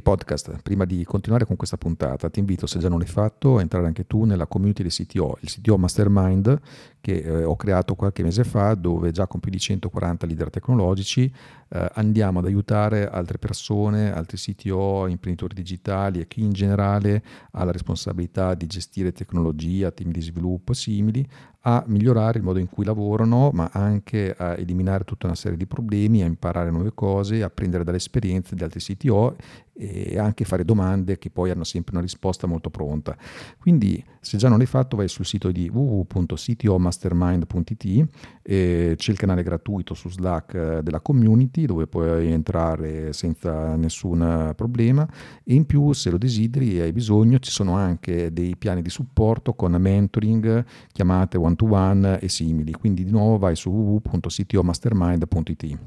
Podcast, prima di continuare con questa puntata ti invito, se già non l'hai fatto, a entrare anche tu nella community del CTO, il CTO Mastermind che eh, ho creato qualche mese fa dove già con più di 140 leader tecnologici eh, andiamo ad aiutare altre persone, altri CTO, imprenditori digitali e chi in generale ha la responsabilità di gestire tecnologia, team di sviluppo simili a migliorare il modo in cui lavorano, ma anche a eliminare tutta una serie di problemi, a imparare nuove cose, a prendere dalle esperienze di altri CTO e anche fare domande che poi hanno sempre una risposta molto pronta. Quindi se già non l'hai fatto vai sul sito di www.ctomastermind.it, c'è il canale gratuito su Slack eh, della community dove puoi entrare senza nessun problema e in più se lo desideri e hai bisogno ci sono anche dei piani di supporto con mentoring, chiamate to one e simili. Quindi di nuovo vai su www.ctomastermind.it.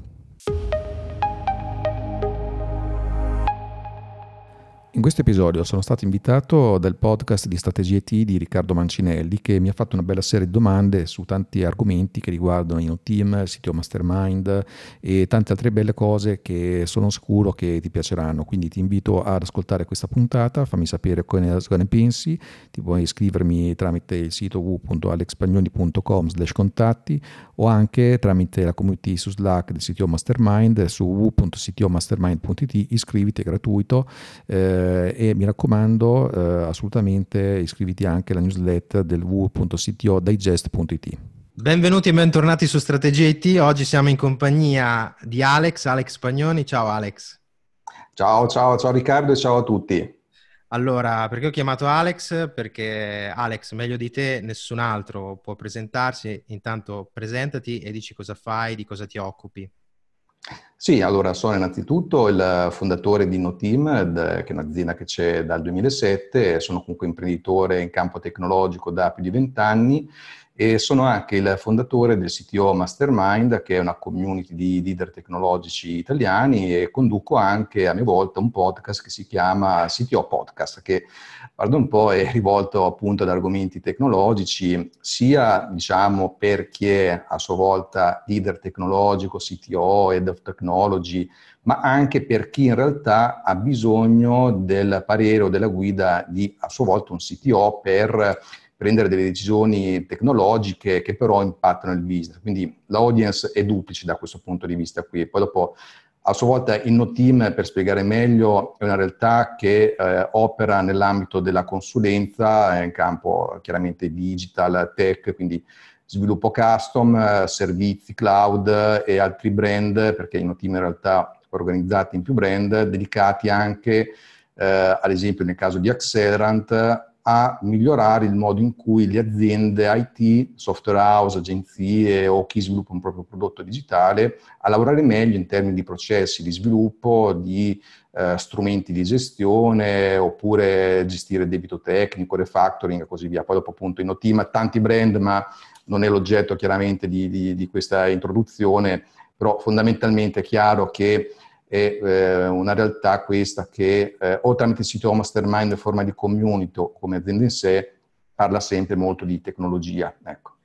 In questo episodio sono stato invitato dal podcast di Strategie IT di Riccardo Mancinelli che mi ha fatto una bella serie di domande su tanti argomenti che riguardano InnoTeam, CTO Mastermind e tante altre belle cose che sono sicuro che ti piaceranno. Quindi ti invito ad ascoltare questa puntata, fammi sapere cosa ne pensi, ti puoi iscrivermi tramite il sito www.alexpagnoni.com slash contatti o anche tramite la community su Slack del CTO Mastermind su www.ctomastermind.it iscriviti, è gratuito. Eh, eh, e mi raccomando eh, assolutamente iscriviti anche alla newsletter del www.ctodigest.it. Benvenuti e bentornati su Strategia IT. Oggi siamo in compagnia di Alex, Alex Spagnoni. Ciao Alex. Ciao, ciao, ciao Riccardo e ciao a tutti. Allora, perché ho chiamato Alex? Perché Alex, meglio di te, nessun altro può presentarsi. Intanto presentati e dici cosa fai, di cosa ti occupi. Sì, allora sono innanzitutto il fondatore di NoTeam, che è un'azienda che c'è dal 2007, sono comunque imprenditore in campo tecnologico da più di vent'anni e sono anche il fondatore del CTO Mastermind, che è una community di leader tecnologici italiani e conduco anche a mia volta un podcast che si chiama CTO Podcast, che guarda un po' è rivolto appunto ad argomenti tecnologici, sia diciamo per chi è a sua volta leader tecnologico, CTO, Head of Technology, ma anche per chi in realtà ha bisogno del parere o della guida di a sua volta un CTO per prendere delle decisioni tecnologiche che però impattano il business. Quindi l'audience è duplice da questo punto di vista qui. Poi dopo, a sua volta, InnoTeam, per spiegare meglio, è una realtà che eh, opera nell'ambito della consulenza, in campo chiaramente digital, tech, quindi sviluppo custom, servizi cloud e altri brand, perché InnoTeam in realtà è organizzati in più brand, dedicati anche, eh, ad esempio nel caso di Accelerant, a migliorare il modo in cui le aziende IT, software house, agenzie o chi sviluppa un proprio prodotto digitale a lavorare meglio in termini di processi di sviluppo, di eh, strumenti di gestione oppure gestire debito tecnico, refactoring e così via. Poi dopo appunto in Otima tanti brand, ma non è l'oggetto chiaramente di, di, di questa introduzione, però fondamentalmente è chiaro che è eh, una realtà questa che eh, o tramite il sito Mastermind in forma di community come azienda in sé parla sempre molto di tecnologia. Ecco.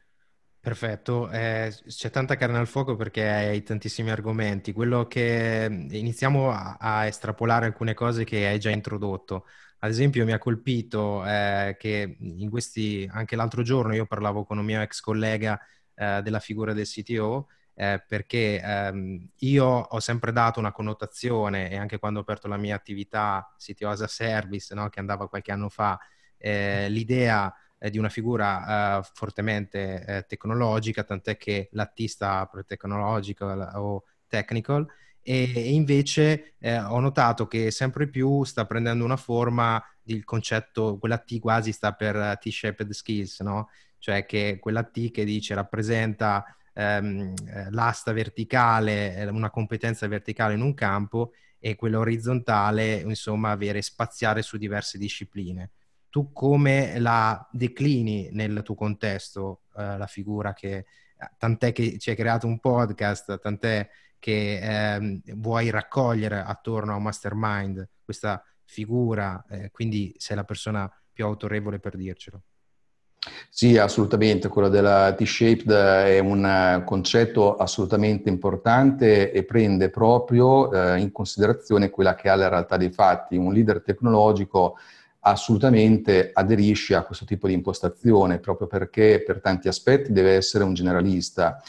Perfetto, eh, c'è tanta carne al fuoco perché hai tantissimi argomenti. Quello che iniziamo a, a, estrapolare alcune cose che hai già introdotto. Ad esempio, mi ha colpito eh, che in questi, anche l'altro giorno io parlavo con un mio ex collega eh, della figura del CTO eh, perché ehm, io ho sempre dato una connotazione e anche quando ho aperto la mia attività CTO as a Service, no, che andava qualche anno fa, eh, l'idea eh, di una figura eh, fortemente eh, tecnologica, tant'è che l'attista technological o technical, e, e invece eh, ho notato che sempre più sta prendendo una forma il concetto, quella T quasi sta per T-shaped skills, no? Cioè che quella T che dice rappresenta ehm, eh, l'asta verticale, eh, una competenza verticale in un campo e quella orizzontale, insomma, avere spaziare su diverse discipline. Tu come la declini nel tuo contesto, eh, la figura che, eh, tant'è che ci hai creato un podcast, tant'è che ehm, vuoi raccogliere attorno a un mastermind questa figura, eh, quindi sei la persona più autorevole per dircelo. Sì, assolutamente, quello della T-shaped è un concetto assolutamente importante e prende proprio eh, in considerazione quella che è la realtà dei fatti. Un leader tecnologico assolutamente aderisce a questo tipo di impostazione proprio perché per tanti aspetti deve essere un generalista.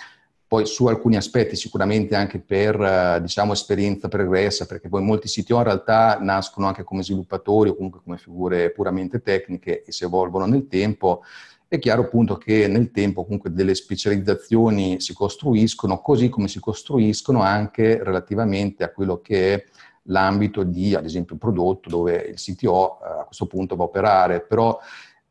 Poi su alcuni aspetti sicuramente anche per eh, diciamo, esperienza pregressa, perché poi molti CTO in realtà nascono anche come sviluppatori o comunque come figure puramente tecniche e si evolvono nel tempo. È chiaro appunto che nel tempo comunque delle specializzazioni si costruiscono, così come si costruiscono anche relativamente a quello che è l'ambito di, ad esempio, un prodotto dove il CTO eh, a questo punto va a operare, però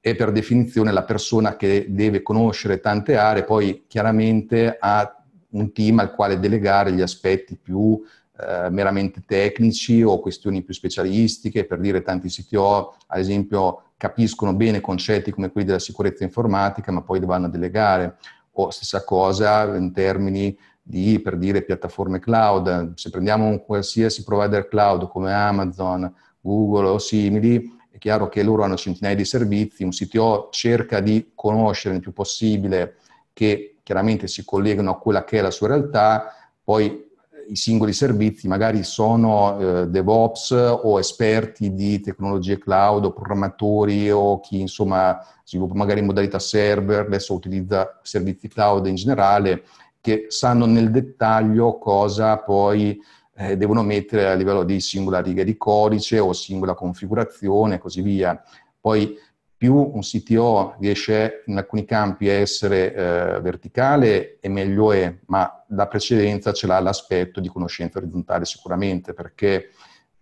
è per definizione la persona che deve conoscere tante aree, poi chiaramente ha un team al quale delegare gli aspetti più eh, meramente tecnici o questioni più specialistiche, per dire tanti CTO, ad esempio, capiscono bene concetti come quelli della sicurezza informatica, ma poi li vanno a delegare, o stessa cosa in termini di, per dire, piattaforme cloud. Se prendiamo un qualsiasi provider cloud come Amazon, Google o simili, è chiaro che loro hanno centinaia di servizi, un CTO cerca di conoscere il più possibile che chiaramente si collegano a quella che è la sua realtà, poi eh, i singoli servizi magari sono eh, DevOps o esperti di tecnologie cloud o programmatori o chi insomma sviluppa magari in modalità server, adesso utilizza servizi cloud in generale, che sanno nel dettaglio cosa poi eh, devono mettere a livello di singola riga di codice o singola configurazione e così via. Poi più un CTO riesce in alcuni campi a essere eh, verticale e meglio è, ma la precedenza ce l'ha l'aspetto di conoscenza orizzontale sicuramente, perché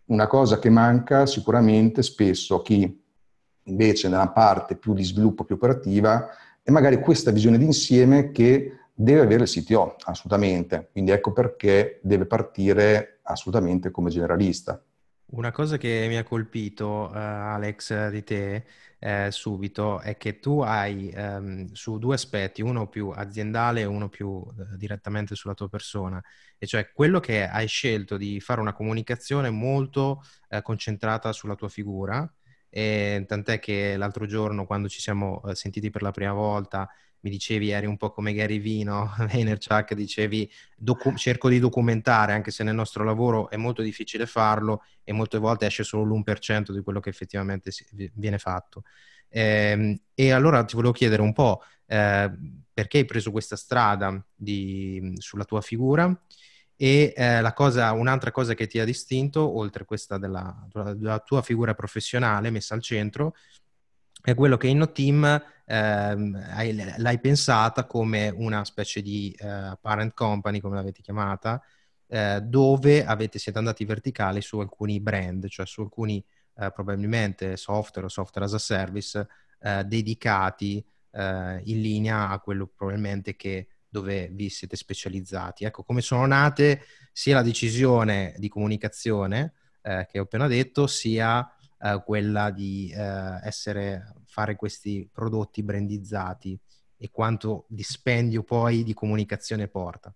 una cosa che manca sicuramente spesso chi invece nella parte più di sviluppo, più operativa, è magari questa visione d'insieme che deve avere il CTO, assolutamente. Quindi ecco perché deve partire assolutamente come generalista. Una cosa che mi ha colpito, uh, Alex, di te eh, subito è che tu hai um, su due aspetti, uno più aziendale e uno più uh, direttamente sulla tua persona, e cioè quello che hai scelto di fare una comunicazione molto uh, concentrata sulla tua figura, e tant'è che l'altro giorno quando ci siamo sentiti per la prima volta mi dicevi eri un po' come Gary Vino, Vaynerchuk, dicevi docu- cerco di documentare, anche se nel nostro lavoro è molto difficile farlo e molte volte esce solo l'1% di quello che effettivamente si- viene fatto. Eh, e allora ti volevo chiedere un po' eh, perché hai preso questa strada di, sulla tua figura e eh, cosa, un'altra cosa che ti ha distinto, oltre questa della, della tua figura professionale messa al centro, è quello che InnoTeam ehm, l'hai pensata come una specie di uh, parent company, come l'avete chiamata, eh, dove avete, siete andati verticali su alcuni brand, cioè su alcuni eh, probabilmente software o software as a service eh, dedicati eh, in linea a quello probabilmente che dove vi siete specializzati. Ecco, come sono nate sia la decisione di comunicazione eh, che ho appena detto, sia eh, quella di eh, essere, fare questi prodotti brandizzati e quanto dispendio poi di comunicazione porta.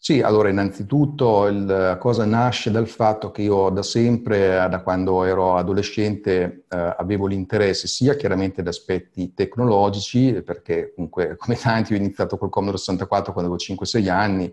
Sì, allora innanzitutto la cosa nasce dal fatto che io da sempre, da quando ero adolescente, eh, avevo l'interesse sia chiaramente ad aspetti tecnologici, perché comunque come tanti ho iniziato col Commodore 64 quando avevo 5-6 anni,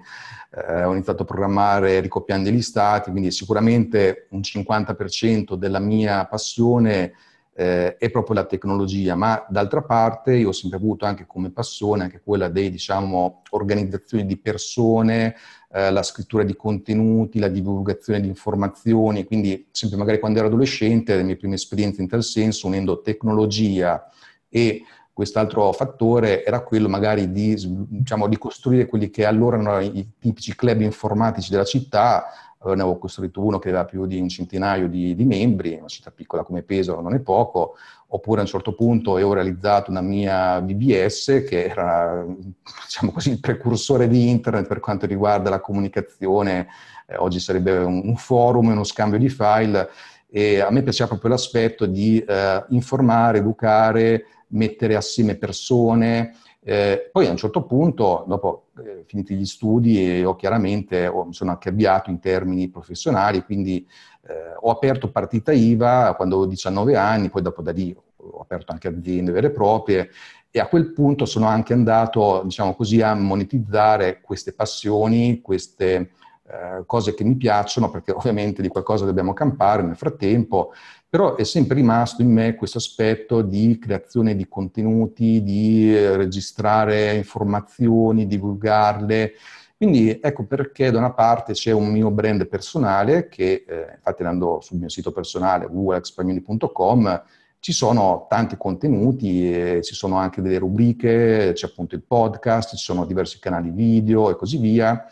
eh, ho iniziato a programmare ricopiando gli stati, quindi sicuramente un 50% della mia passione eh, è proprio la tecnologia, ma d'altra parte io ho sempre avuto anche come passione anche quella dei, diciamo, organizzazioni di persone, eh, la scrittura di contenuti, la divulgazione di informazioni, quindi sempre magari quando ero adolescente, le mie prime esperienze in tal senso, unendo tecnologia e quest'altro fattore era quello magari di, diciamo, di costruire quelli che allora erano i tipici club informatici della città, ne avevo costruito uno che aveva più di un centinaio di, di, membri, una città piccola come Pesaro non è poco, oppure a un certo punto ho realizzato una mia VBS che era diciamo così, il precursore di internet per quanto riguarda la comunicazione, eh, oggi sarebbe un, un forum, uno scambio di file e a me piaceva proprio l'aspetto di eh, informare, educare, mettere assieme persone, eh, poi a un certo punto, dopo eh, finiti gli studi, ho chiaramente ho, mi sono anche avviato in termini professionali, quindi eh, ho aperto partita IVA quando avevo 19 anni, poi dopo da lì ho aperto anche aziende vere e proprie e a quel punto sono anche andato, diciamo così, a monetizzare queste passioni, queste eh, cose che mi piacciono, perché ovviamente di qualcosa dobbiamo campare. Nel frattempo, però è sempre rimasto in me questo aspetto di creazione di contenuti, di eh, registrare informazioni, divulgarle. Quindi ecco perché da una parte c'è un mio brand personale che, eh, infatti andando sul mio sito personale www.expagnoli.com ci sono tanti contenuti, ci sono anche delle rubriche, c'è appunto il podcast, ci sono diversi canali video e così via,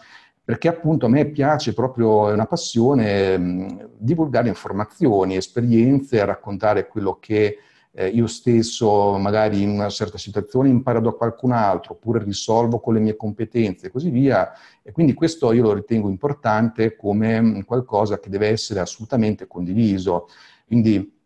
perché appunto a me piace proprio, è una passione, mh, divulgare informazioni, esperienze, raccontare quello che eh, io stesso magari in una certa situazione imparo da qualcun altro, oppure risolvo con le mie competenze e così via. E quindi questo io lo ritengo importante come qualcosa che deve essere assolutamente condiviso. Quindi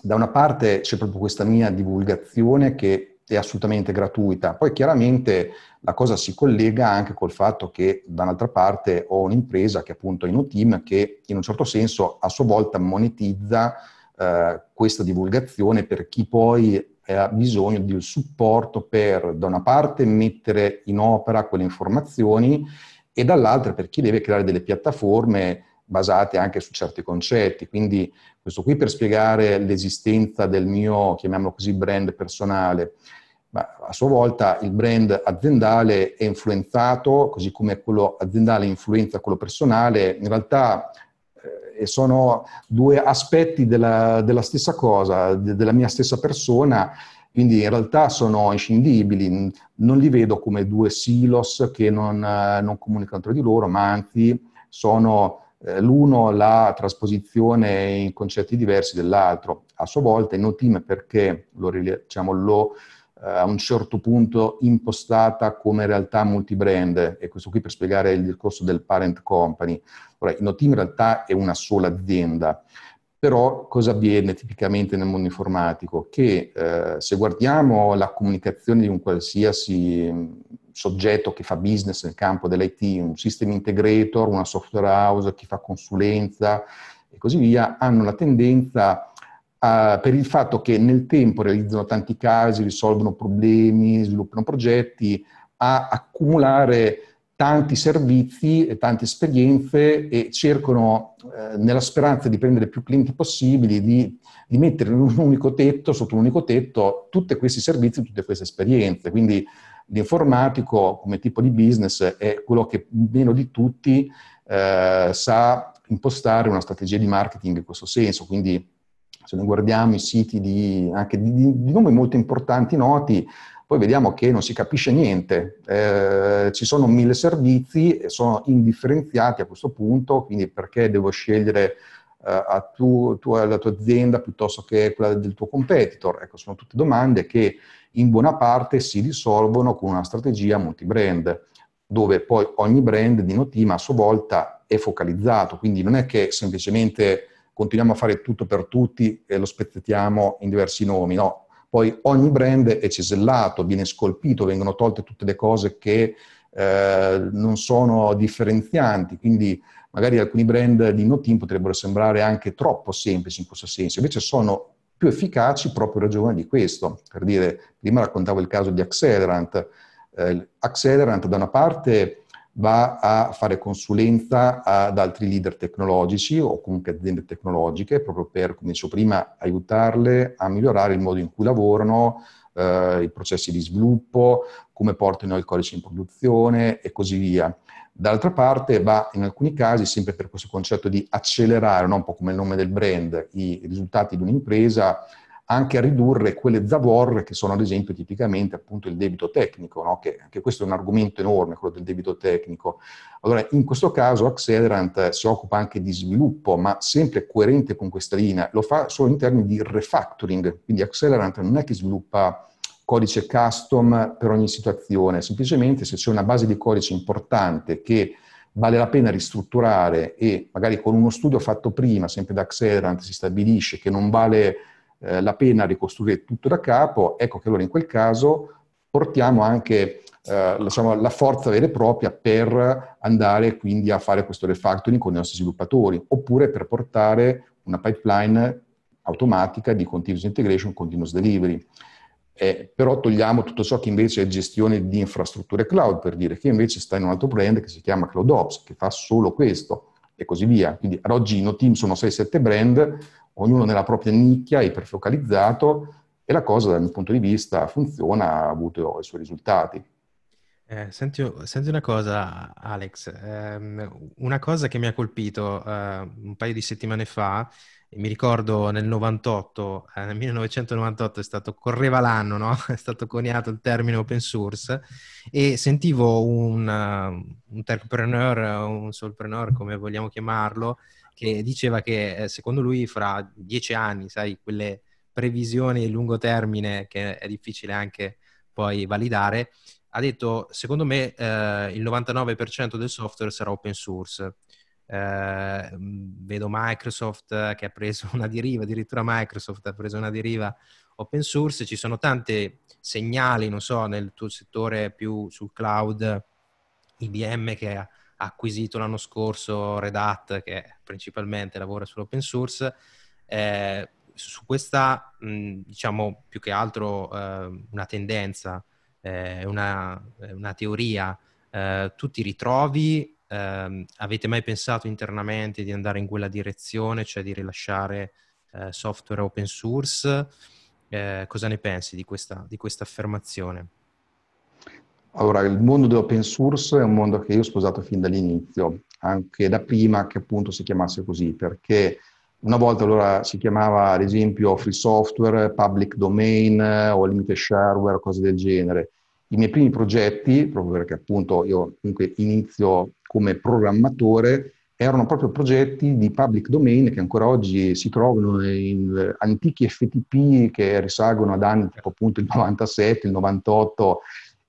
da una parte c'è proprio questa mia divulgazione che è assolutamente gratuita, poi chiaramente la cosa si collega anche col fatto che da un'altra parte ho un'impresa che è appunto InnoTeam che in un certo senso a sua volta monetizza eh, questa divulgazione per chi poi ha bisogno del supporto per da una parte mettere in opera quelle informazioni e dall'altra per chi deve creare delle piattaforme basate anche su certi concetti. Quindi questo qui per spiegare l'esistenza del mio, chiamiamolo così, brand personale. Ma a sua volta il brand aziendale è influenzato, così come quello aziendale influenza quello personale, in realtà eh, sono due aspetti della, della stessa cosa, de, della mia stessa persona, quindi in realtà sono inscindibili, non li vedo come due silos che non, non comunicano tra di loro, ma anzi sono eh, l'uno la trasposizione in concetti diversi dell'altro. A sua volta in team perché lo, diciamo, lo a un certo punto impostata come realtà multibrand, e questo qui per spiegare il discorso del parent company. Ora, Innoteam in realtà è una sola azienda, però cosa avviene tipicamente nel mondo informatico? Che eh, se guardiamo la comunicazione di un qualsiasi soggetto che fa business nel campo dell'IT, un system integrator, una software house, chi fa consulenza e così via, hanno la tendenza a, per il fatto che nel tempo realizzano tanti casi, risolvono problemi, sviluppano progetti, a accumulare tanti servizi e tante esperienze e cercano, eh, nella speranza di prendere più clienti possibili, di, di, mettere in un unico tetto, sotto un unico tetto, tutti questi servizi, tutte queste esperienze. Quindi L'informatico come tipo di business è quello che meno di tutti eh, sa impostare una strategia di marketing in questo senso, quindi se noi guardiamo i siti di, anche di, di nomi molto importanti, noti, poi vediamo che non si capisce niente, eh, ci sono mille servizi e sono indifferenziati a questo punto, quindi perché devo scegliere eh, tu, tu, la tua azienda piuttosto che quella del tuo competitor? Ecco, sono tutte domande che in buona parte si risolvono con una strategia multibrand, dove poi ogni brand di Notima a sua volta è focalizzato, quindi non è che semplicemente continuiamo a fare tutto per tutti e lo spezzettiamo in diversi nomi, no. Poi ogni brand è cesellato, viene scolpito, vengono tolte tutte le cose che eh, non sono differenzianti, quindi magari alcuni brand di no-team potrebbero sembrare anche troppo semplici in questo senso, invece sono più efficaci proprio in ragione di questo. Per dire, prima raccontavo il caso di Accelerant. Eh, Accelerant da una parte va a fare consulenza ad altri leader tecnologici o comunque aziende tecnologiche proprio per, come dicevo prima, aiutarle a migliorare il modo in cui lavorano, eh, i processi di sviluppo, come portano il codice in produzione e così via. D'altra parte va in alcuni casi, sempre per questo concetto di accelerare, no? un po' come il nome del brand, i risultati di un'impresa, anche a ridurre quelle zavorre che sono ad esempio tipicamente appunto il debito tecnico, no? che anche questo è un argomento enorme, quello del debito tecnico. Allora, in questo caso Accelerant si occupa anche di sviluppo, ma sempre coerente con questa linea, lo fa solo in termini di refactoring, quindi Accelerant non è che sviluppa codice custom per ogni situazione, semplicemente se c'è una base di codice importante che vale la pena ristrutturare e magari con uno studio fatto prima, sempre da Accelerant, si stabilisce che non vale eh, la pena ricostruire tutto da capo, ecco che allora in quel caso portiamo anche eh, diciamo, la forza vera e propria per andare quindi a fare questo refactoring con i nostri sviluppatori, oppure per portare una pipeline automatica di continuous integration, continuous delivery. Eh, però togliamo tutto ciò che invece è gestione di infrastrutture cloud, per dire che invece sta in un altro brand che si chiama CloudOps, che fa solo questo e così via. Quindi ad oggi in team sono 6-7 brand, ognuno nella propria nicchia, iperfocalizzato, e la cosa dal mio punto di vista funziona, ha avuto i suoi risultati. Eh, senti, senti, una cosa, Alex, eh, una cosa che mi ha colpito eh, un paio di settimane fa, mi ricordo nel 98, eh, nel 1998 è stato, correva l'anno, no? è stato coniato il termine open source e sentivo un, uh, un techpreneur, un solopreneur, come vogliamo chiamarlo, che diceva che eh, secondo lui fra dieci anni, sai, quelle previsioni a lungo termine che è difficile anche poi validare, ha detto, secondo me eh, il 99% del software sarà open source. Eh, vedo Microsoft che ha preso una deriva, addirittura Microsoft ha preso una deriva open source, ci sono tanti segnali, non so, nel tuo settore più sul cloud, IBM che ha acquisito l'anno scorso Red Hat, che principalmente lavora sull'open source. Eh, su questa, mh, diciamo, più che altro eh, una tendenza è una, una, teoria, eh, tu ti ritrovi, eh, avete mai pensato internamente di andare in quella direzione, cioè di rilasciare eh, software open source? Eh, cosa ne pensi di questa, di questa affermazione? Allora, il mondo dell'open source è un mondo che io ho sposato fin dall'inizio, anche da prima che appunto si chiamasse così, perché una volta allora si chiamava ad esempio free software, public domain o limited shareware, cose del genere. I miei primi progetti, proprio perché appunto io comunque inizio come programmatore, erano proprio progetti di public domain che ancora oggi si trovano in antichi FTP che risalgono ad anni tipo appunto il 97, il 98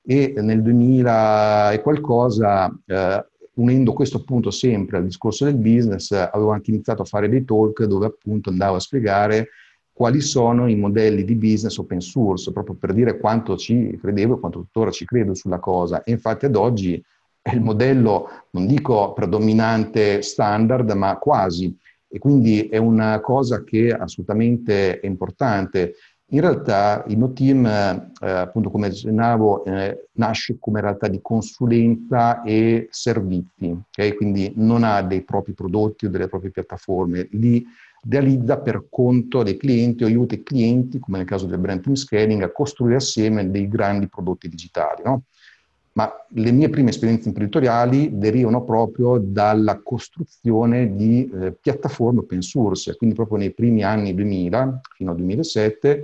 e nel 2000 e qualcosa eh, unendo questo appunto sempre al discorso del business, avevo anche iniziato a fare dei talk dove appunto andavo a spiegare quali sono i modelli di business open source, proprio per dire quanto ci credevo e quanto tuttora ci credo sulla cosa. E infatti ad oggi è il modello, non dico predominante standard, ma quasi. E quindi è una cosa che assolutamente è importante. In realtà il NoTeam, eh, appunto come accennavo, eh, nasce come realtà di consulenza e servizi, okay? quindi non ha dei propri prodotti o delle proprie piattaforme, li realizza per conto dei clienti o aiuta i clienti, come nel caso del brand team scaling, a costruire assieme dei grandi prodotti digitali. No? Ma le mie prime esperienze imprenditoriali derivano proprio dalla costruzione di eh, piattaforme open source, quindi proprio nei primi anni 2000 fino al 2007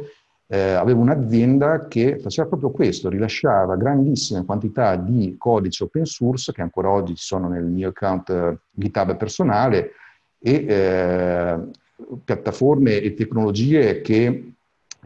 eh, avevo un'azienda che faceva proprio questo, rilasciava grandissime quantità di codice open source che ancora oggi ci sono nel mio account eh, GitHub personale e eh, piattaforme e tecnologie che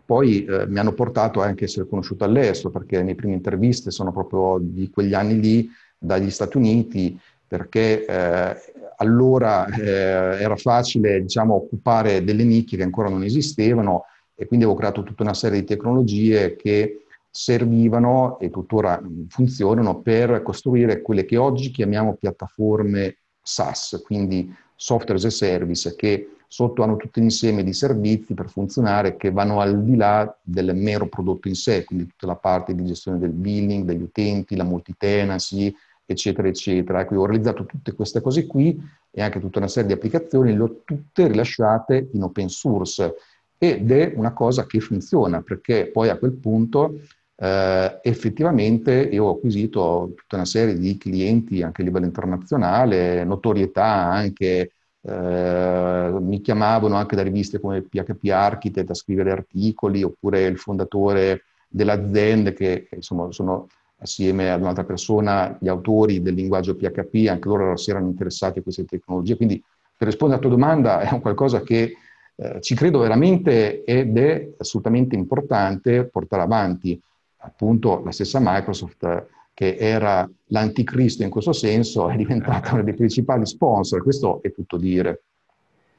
poi eh, mi hanno portato anche a essere conosciuto all'estero, perché le mie prime interviste sono proprio di quegli anni lì, dagli Stati Uniti, perché eh, allora eh, era facile diciamo, occupare delle nicchie che ancora non esistevano e quindi avevo creato tutta una serie di tecnologie che servivano e tuttora funzionano per costruire quelle che oggi chiamiamo piattaforme SaaS, quindi software as a service, che sotto hanno tutto l'insieme di servizi per funzionare che vanno al di là del mero prodotto in sé, quindi tutta la parte di gestione del billing, degli utenti, la multitenancy, eccetera, eccetera. Ecco, ho realizzato tutte queste cose qui e anche tutta una serie di applicazioni, le ho tutte rilasciate in open source ed è una cosa che funziona perché poi a quel punto eh, effettivamente io ho acquisito tutta una serie di clienti anche a livello internazionale, notorietà anche, eh, mi chiamavano anche da riviste come PHP Architect a scrivere articoli oppure il fondatore dell'azienda che insomma sono assieme ad un'altra persona gli autori del linguaggio PHP, anche loro si erano interessati a queste tecnologie. Quindi per rispondere alla tua domanda è un qualcosa che eh, ci credo veramente ed è assolutamente importante portare avanti appunto la stessa Microsoft che era l'anticristo in questo senso è diventata una dei principali sponsor, questo è tutto dire.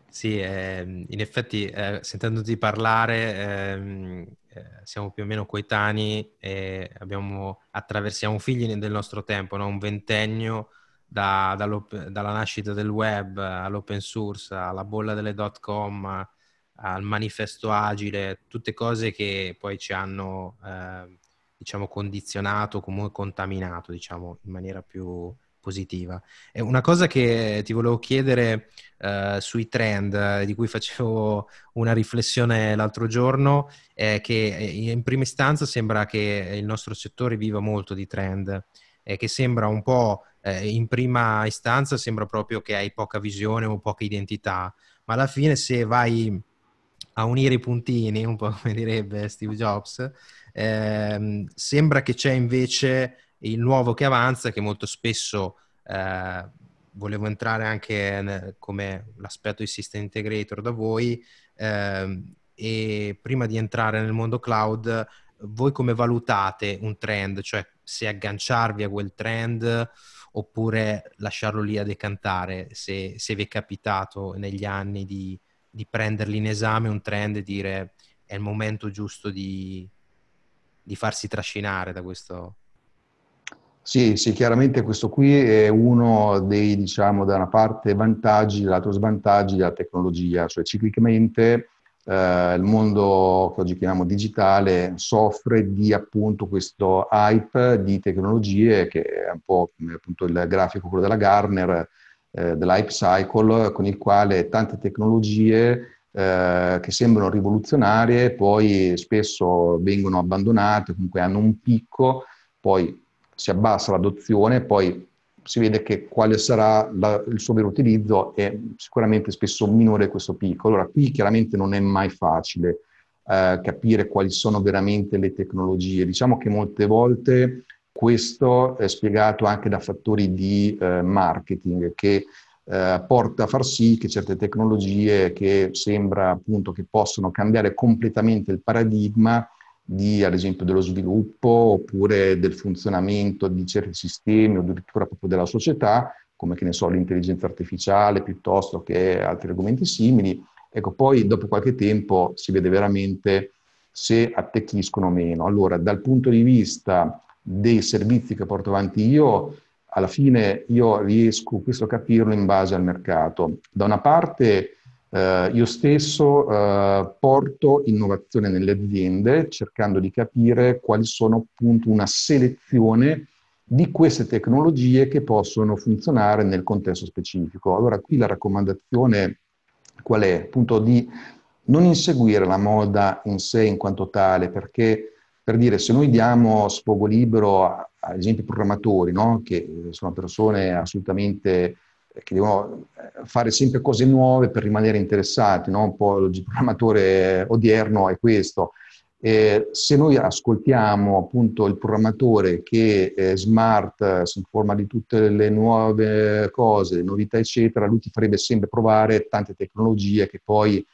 Sì, eh, in effetti eh, sentendoti parlare ehm, eh, siamo più o meno coetanei e abbiamo, attraversiamo figli del nostro tempo, no? un ventennio da, dalla nascita del web all'open source, alla bolla delle dot com, al manifesto agile, tutte cose che poi ci hanno eh, diciamo condizionato, comunque contaminato, diciamo in maniera più positiva. E una cosa che ti volevo chiedere eh, sui trend, di cui facevo una riflessione l'altro giorno, è che in prima istanza sembra che il nostro settore viva molto di trend, e che sembra un po' eh, in prima istanza sembra proprio che hai poca visione o poca identità, ma alla fine se vai a unire i puntini, un po' come direbbe Steve Jobs, ehm, sembra che c'è invece il nuovo che avanza, che molto spesso eh, volevo entrare anche nel, come l'aspetto di system integrator da voi, ehm, e prima di entrare nel mondo cloud, voi come valutate un trend, cioè se agganciarvi a quel trend oppure lasciarlo lì a decantare, se, se vi è capitato negli anni di, di prenderli in esame un trend e dire è il momento giusto di, di farsi trascinare da questo. Sì, sì, chiaramente questo qui è uno dei, diciamo, da una parte vantaggi, dall'altro svantaggi della tecnologia, cioè ciclicamente eh, il mondo che oggi chiamiamo digitale soffre di appunto questo hype di tecnologie che è un po' come appunto il grafico quello della Garner, eh, dell'hype cycle, con il quale tante tecnologie eh, che sembrano rivoluzionarie poi spesso vengono abbandonate, comunque hanno un picco, poi si abbassa l'adozione, poi si vede che quale sarà la, il suo vero utilizzo è sicuramente spesso minore questo picco. Allora qui chiaramente non è mai facile eh, capire quali sono veramente le tecnologie. Diciamo che molte volte questo è spiegato anche da fattori di eh, marketing che eh, porta a far sì che certe tecnologie che sembra appunto che possono cambiare completamente il paradigma di, ad esempio, dello sviluppo oppure del funzionamento di certi sistemi o addirittura proprio della società, come che ne so, l'intelligenza artificiale piuttosto che altri argomenti simili. Ecco, poi dopo qualche tempo si vede veramente se attecchiscono o meno. Allora, dal punto di vista dei servizi che porto avanti io, alla fine io riesco questo a capirlo in base al mercato. Da una parte eh, io stesso eh, porto innovazione nelle aziende cercando di capire quali sono appunto una selezione di queste tecnologie che possono funzionare nel contesto specifico. Allora qui la raccomandazione qual è? Appunto di non inseguire la moda in sé in quanto tale, perché per dire se noi diamo sfogo libero ad esempio programmatori, no? che sono persone assolutamente che devono eh, fare sempre cose nuove per rimanere interessati, no? un po' il programmatore odierno è questo. Eh, se noi ascoltiamo appunto il programmatore che è smart, si informa di tutte le nuove cose, le novità eccetera, lui ti farebbe sempre provare tante tecnologie che poi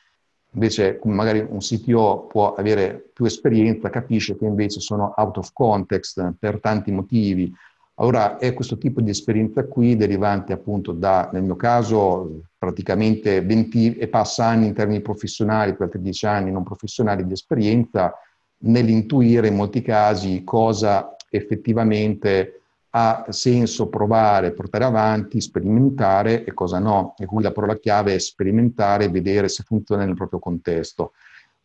invece magari un CTO può avere più esperienza, capisce che invece sono out of context per tanti motivi, allora è questo tipo di esperienza qui derivante appunto da, nel mio caso, praticamente 20 e passa anni in termini professionali, per altri 10 anni non professionali di esperienza, nell'intuire in molti casi cosa effettivamente ha senso provare, portare avanti, sperimentare e cosa no. E qui la parola chiave è sperimentare vedere se funziona nel proprio contesto.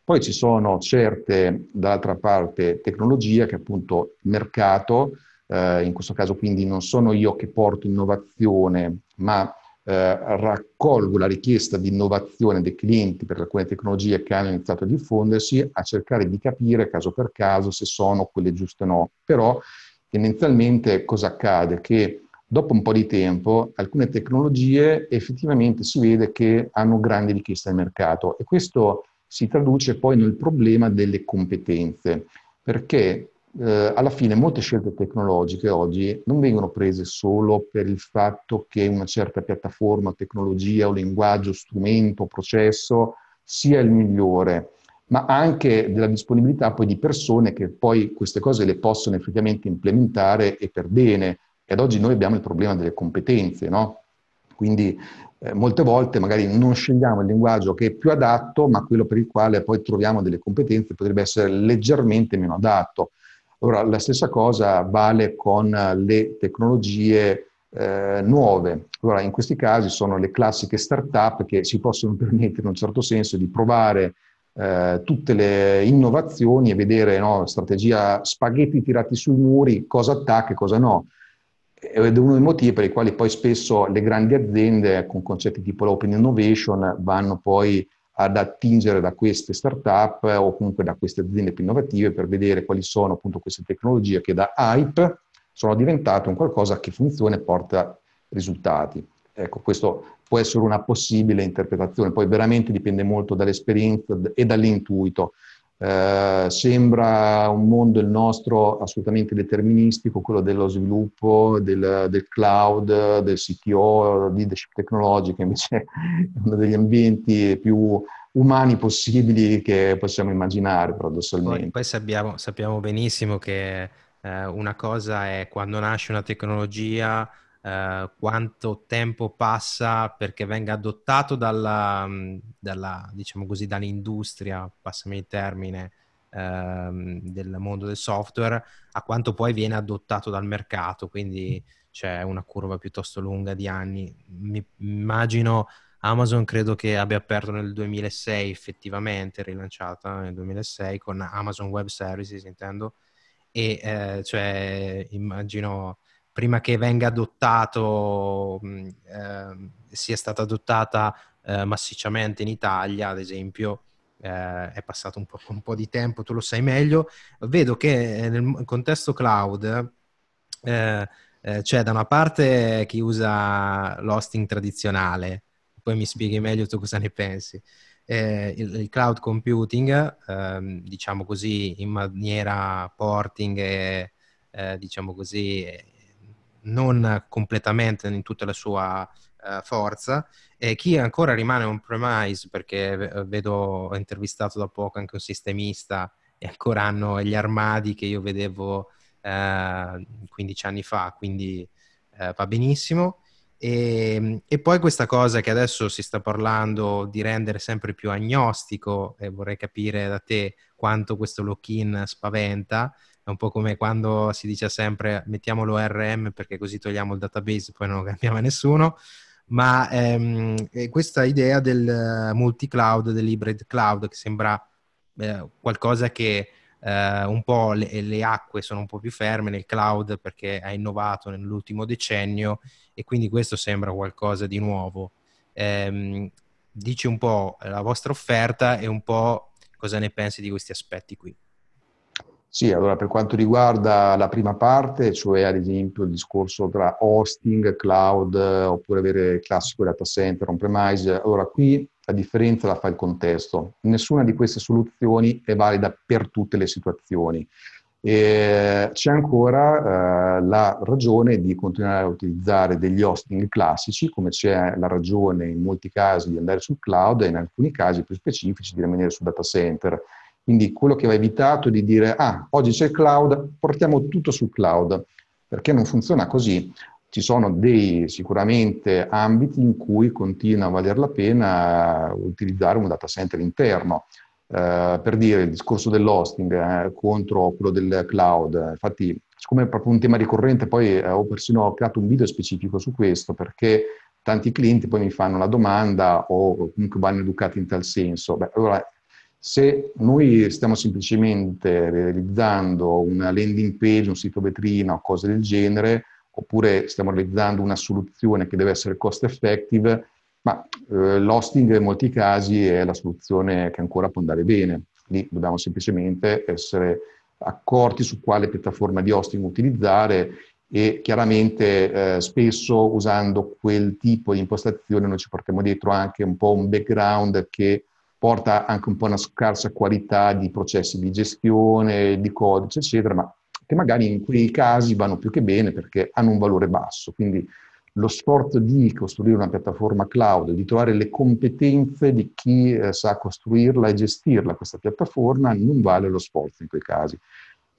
Poi ci sono certe, dall'altra parte, tecnologie che appunto il mercato eh, in questo caso quindi non sono io che porto innovazione, ma eh, raccolgo la richiesta di innovazione dei clienti per alcune tecnologie che hanno iniziato a diffondersi, a cercare di capire caso per caso se sono quelle giuste o no. Però tendenzialmente cosa accade? Che dopo un po' di tempo alcune tecnologie effettivamente si vede che hanno grandi richieste al mercato e questo si traduce poi nel problema delle competenze, perché eh, alla fine molte scelte tecnologiche oggi non vengono prese solo per il fatto che una certa piattaforma, tecnologia o linguaggio, strumento, processo sia il migliore, ma anche della disponibilità poi di persone che poi queste cose le possono effettivamente implementare e per bene. E ad oggi noi abbiamo il problema delle competenze, no? Quindi eh, molte volte magari non scegliamo il linguaggio che è più adatto, ma quello per il quale poi troviamo delle competenze potrebbe essere leggermente meno adatto. Allora, la stessa cosa vale con le tecnologie eh, nuove. Allora, in questi casi sono le classiche start-up che si possono permettere in un certo senso di provare eh, tutte le innovazioni e vedere no, strategia spaghetti tirati sui muri, cosa attacca e cosa no. Ed è uno dei motivi per i quali poi spesso le grandi aziende con concetti tipo l'open innovation vanno poi ad attingere da queste start-up o comunque da queste aziende più innovative per vedere quali sono appunto queste tecnologie che da hype sono diventate un qualcosa che funziona e porta risultati. Ecco, questo può essere una possibile interpretazione, poi veramente dipende molto dall'esperienza e dall'intuito. Eh, sembra un mondo il nostro assolutamente deterministico, quello dello sviluppo, del, del cloud, del CTO, leadership tecnologica, invece è uno degli ambienti più umani possibili che possiamo immaginare paradossalmente. Poi, poi sappiamo, sappiamo, benissimo che eh, una cosa è quando nasce una tecnologia eh, quanto tempo passa perché venga adottato dalla, mm, dalla, diciamo così, dall'industria, passami il termine, ehm, del mondo del software, a quanto poi viene adottato dal mercato, quindi c'è una curva piuttosto lunga di anni. Mi immagino Amazon credo che abbia aperto nel 2006 effettivamente, rilanciata nel 2006 con Amazon Web Services intendo, e eh, cioè immagino prima che venga adottato, eh, sia stata adottata eh, massicciamente in Italia, ad esempio, eh, è passato un po', un po', di tempo, tu lo sai meglio. Vedo che nel contesto cloud eh, eh, c'è da una parte chi usa l'hosting tradizionale, poi mi spieghi meglio tu cosa ne pensi. Eh, il, il, cloud computing, ehm, diciamo così, in maniera porting e diciamo così non completamente in tutta la sua uh, forza. E chi ancora rimane on premise, perché vedo, ho intervistato da poco anche un sistemista e ancora hanno gli armadi che io vedevo uh, 15 anni fa, quindi uh, va benissimo. E, e, poi questa cosa che adesso si sta parlando di rendere sempre più agnostico, e vorrei capire da te quanto questo lock-in spaventa, è un po' come quando si dice sempre mettiamo l'ORM perché così togliamo il database, poi non lo cambiava nessuno, ma ehm, questa idea del multi-cloud, dell'hybrid cloud, che sembra eh, qualcosa che eh, un po' le, le, acque sono un po' più ferme nel cloud perché ha innovato nell'ultimo decennio e quindi questo sembra qualcosa di nuovo. Eh, dici un po' la vostra offerta e un po' cosa ne pensi di questi aspetti qui. Sì, allora per quanto riguarda la prima parte, cioè ad esempio il discorso tra hosting, cloud oppure avere il classico data center on-premise, allora qui la differenza la fa il contesto. Nessuna di queste soluzioni è valida per tutte le situazioni. E c'è ancora eh, la ragione di continuare a utilizzare degli hosting classici, come c'è la ragione in molti casi di andare sul cloud e in alcuni casi più specifici di rimanere sul data center. Quindi quello che va evitato è di dire, ah, oggi c'è il cloud, portiamo tutto sul cloud, perché non funziona così. Ci sono dei sicuramente ambiti in cui continua a valer la pena utilizzare un data center interno. Uh, per dire il discorso dell'hosting eh, contro quello del cloud. Infatti, siccome è proprio un tema ricorrente, poi eh, ho persino creato un video specifico su questo perché tanti clienti poi mi fanno la domanda o comunque vanno educati in tal senso. Beh, allora se noi stiamo semplicemente realizzando una landing page, un sito vetrina o cose del genere, oppure stiamo realizzando una soluzione che deve essere cost effective, ma eh, l'hosting in molti casi è la soluzione che ancora può andare bene. Lì dobbiamo semplicemente essere accorti su quale piattaforma di hosting utilizzare e chiaramente eh, spesso usando quel tipo di impostazione noi ci portiamo dietro anche un po' un background che porta anche un po' una scarsa qualità di processi di gestione, di codice, eccetera, ma che magari in quei casi vanno più che bene perché hanno un valore basso. Quindi lo sforzo di costruire una piattaforma cloud, di trovare le competenze di chi eh, sa costruirla e gestirla, questa piattaforma, non vale lo sforzo in quei casi.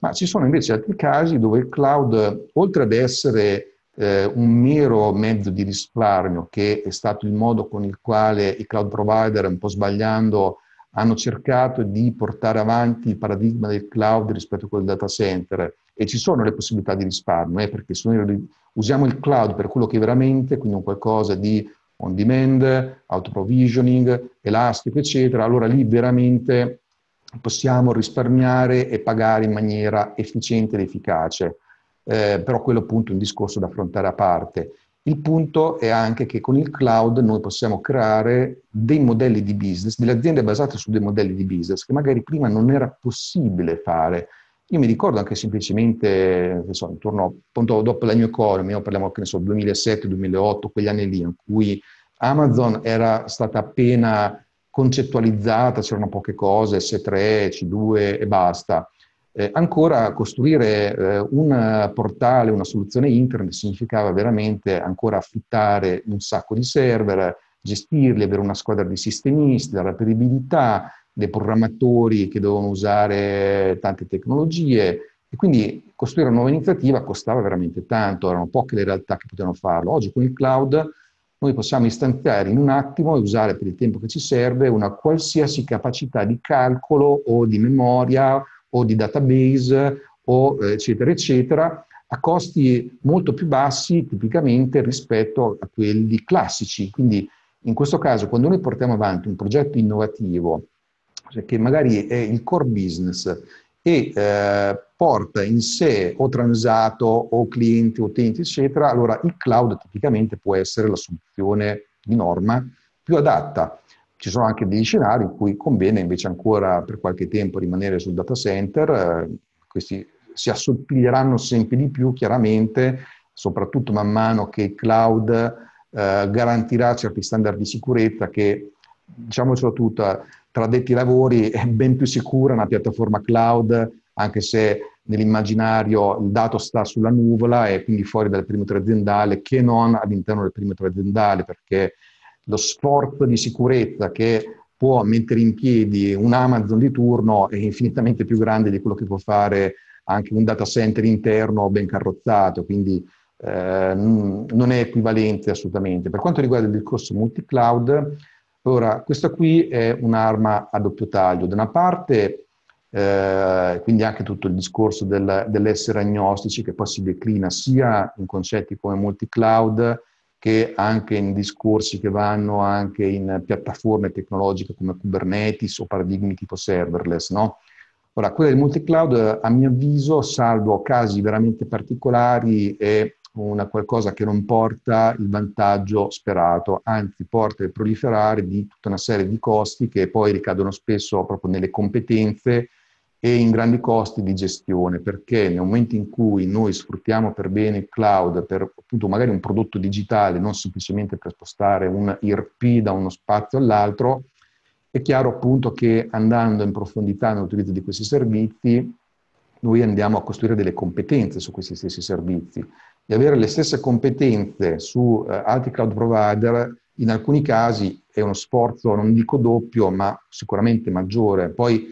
Ma ci sono invece altri casi dove il cloud, oltre ad essere eh, un mero mezzo di risparmio che è stato il modo con il quale i cloud provider, un po' sbagliando, hanno cercato di portare avanti il paradigma del cloud rispetto a quel data center e ci sono le possibilità di risparmio, eh, perché se noi usiamo il cloud per quello che veramente, quindi un qualcosa di on demand, auto provisioning, elastico, eccetera, allora lì veramente possiamo risparmiare e pagare in maniera efficiente ed efficace. Eh, però quello appunto è un discorso da affrontare a parte. Il punto è anche che con il cloud noi possiamo creare dei modelli di business, delle aziende basate su dei modelli di business che magari prima non era possibile fare io mi ricordo anche semplicemente, so, intorno appunto dopo la New Economy, no, parliamo che ne so, 2007-2008, quegli anni lì in cui Amazon era stata appena concettualizzata, c'erano poche cose, S3, C2 e basta. Eh, ancora costruire eh, un portale, una soluzione internet significava veramente ancora affittare un sacco di server, gestirli, avere una squadra di sistemisti, la reperibilità, dei programmatori che dovevano usare tante tecnologie e quindi costruire una nuova iniziativa costava veramente tanto, erano poche le realtà che potevano farlo. Oggi con il cloud noi possiamo istanziare in un attimo e usare per il tempo che ci serve una qualsiasi capacità di calcolo o di memoria o di database o eccetera eccetera a costi molto più bassi tipicamente rispetto a quelli classici. Quindi in questo caso quando noi portiamo avanti un progetto innovativo cioè che magari è il core business e eh, porta in sé o transato o clienti, utenti, eccetera, allora il cloud tipicamente può essere la soluzione di norma più adatta. Ci sono anche degli scenari in cui conviene invece ancora per qualche tempo rimanere sul data center, eh, questi si assottiglieranno sempre di più chiaramente, soprattutto man mano che il cloud eh, garantirà certi standard di sicurezza che, diciamocelo tutta, tra detti lavori è ben più sicura una piattaforma cloud, anche se nell'immaginario il dato sta sulla nuvola e quindi fuori dal perimetro aziendale, che non all'interno del perimetro aziendale, perché lo sforzo di sicurezza che può mettere in piedi un Amazon di turno è infinitamente più grande di quello che può fare anche un data center interno ben carrozzato, quindi eh, non è equivalente assolutamente. Per quanto riguarda il discorso multi-cloud, Ora, questa qui è un'arma a doppio taglio. Da una parte, eh, quindi anche tutto il discorso del, dell'essere agnostici che poi si declina sia in concetti come multi-cloud che anche in discorsi che vanno anche in piattaforme tecnologiche come Kubernetes o paradigmi tipo serverless, no? Ora, quella del multi-cloud, a mio avviso, salvo casi veramente particolari, è una qualcosa che non porta il vantaggio sperato, anzi porta il proliferare di tutta una serie di costi che poi ricadono spesso proprio nelle competenze e in grandi costi di gestione, perché nel momento in cui noi sfruttiamo per bene il cloud per appunto magari un prodotto digitale, non semplicemente per spostare un IRP da uno spazio all'altro, è chiaro appunto che andando in profondità nell'utilizzo di questi servizi, noi andiamo a costruire delle competenze su questi stessi servizi di avere le stesse competenze su eh, altri cloud provider, in alcuni casi è uno sforzo, non dico doppio, ma sicuramente maggiore. Poi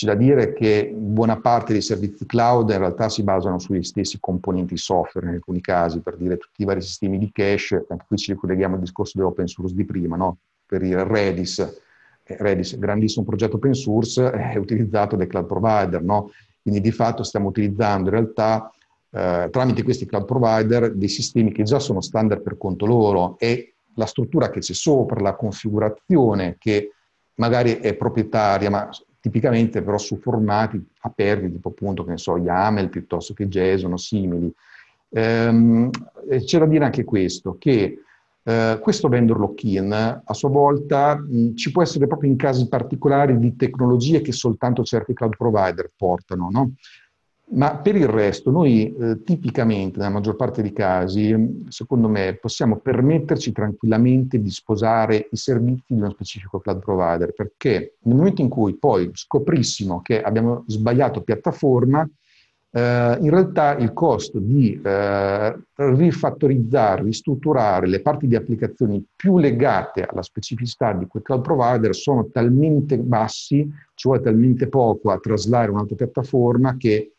c'è da dire che buona parte dei servizi cloud in realtà si basano sugli stessi componenti software in alcuni casi, per dire tutti i vari sistemi di cache, anche qui ci ricolleghiamo al discorso dell'open source di prima, no? per dire Redis, eh, Redis, grandissimo progetto open source, è utilizzato dai cloud provider, no? quindi di fatto stiamo utilizzando in realtà eh, tramite questi cloud provider dei sistemi che già sono standard per conto loro e la struttura che c'è sopra, la configurazione che magari è proprietaria, ma tipicamente però su formati aperti, tipo appunto, che ne so, YAML piuttosto che JSON o simili. Ehm, c'è da dire anche questo, che eh, questo vendor lock-in a sua volta mh, ci può essere proprio in casi particolari di tecnologie che soltanto certi cloud provider portano, no? Ma per il resto, noi eh, tipicamente, nella maggior parte dei casi, secondo me, possiamo permetterci tranquillamente di sposare i servizi di uno specifico cloud provider, perché nel momento in cui poi scoprissimo che abbiamo sbagliato piattaforma, eh, in realtà il costo di eh, rifattorizzare, ristrutturare le parti di applicazioni più legate alla specificità di quel cloud provider sono talmente bassi, ci vuole talmente poco a traslare un'altra piattaforma che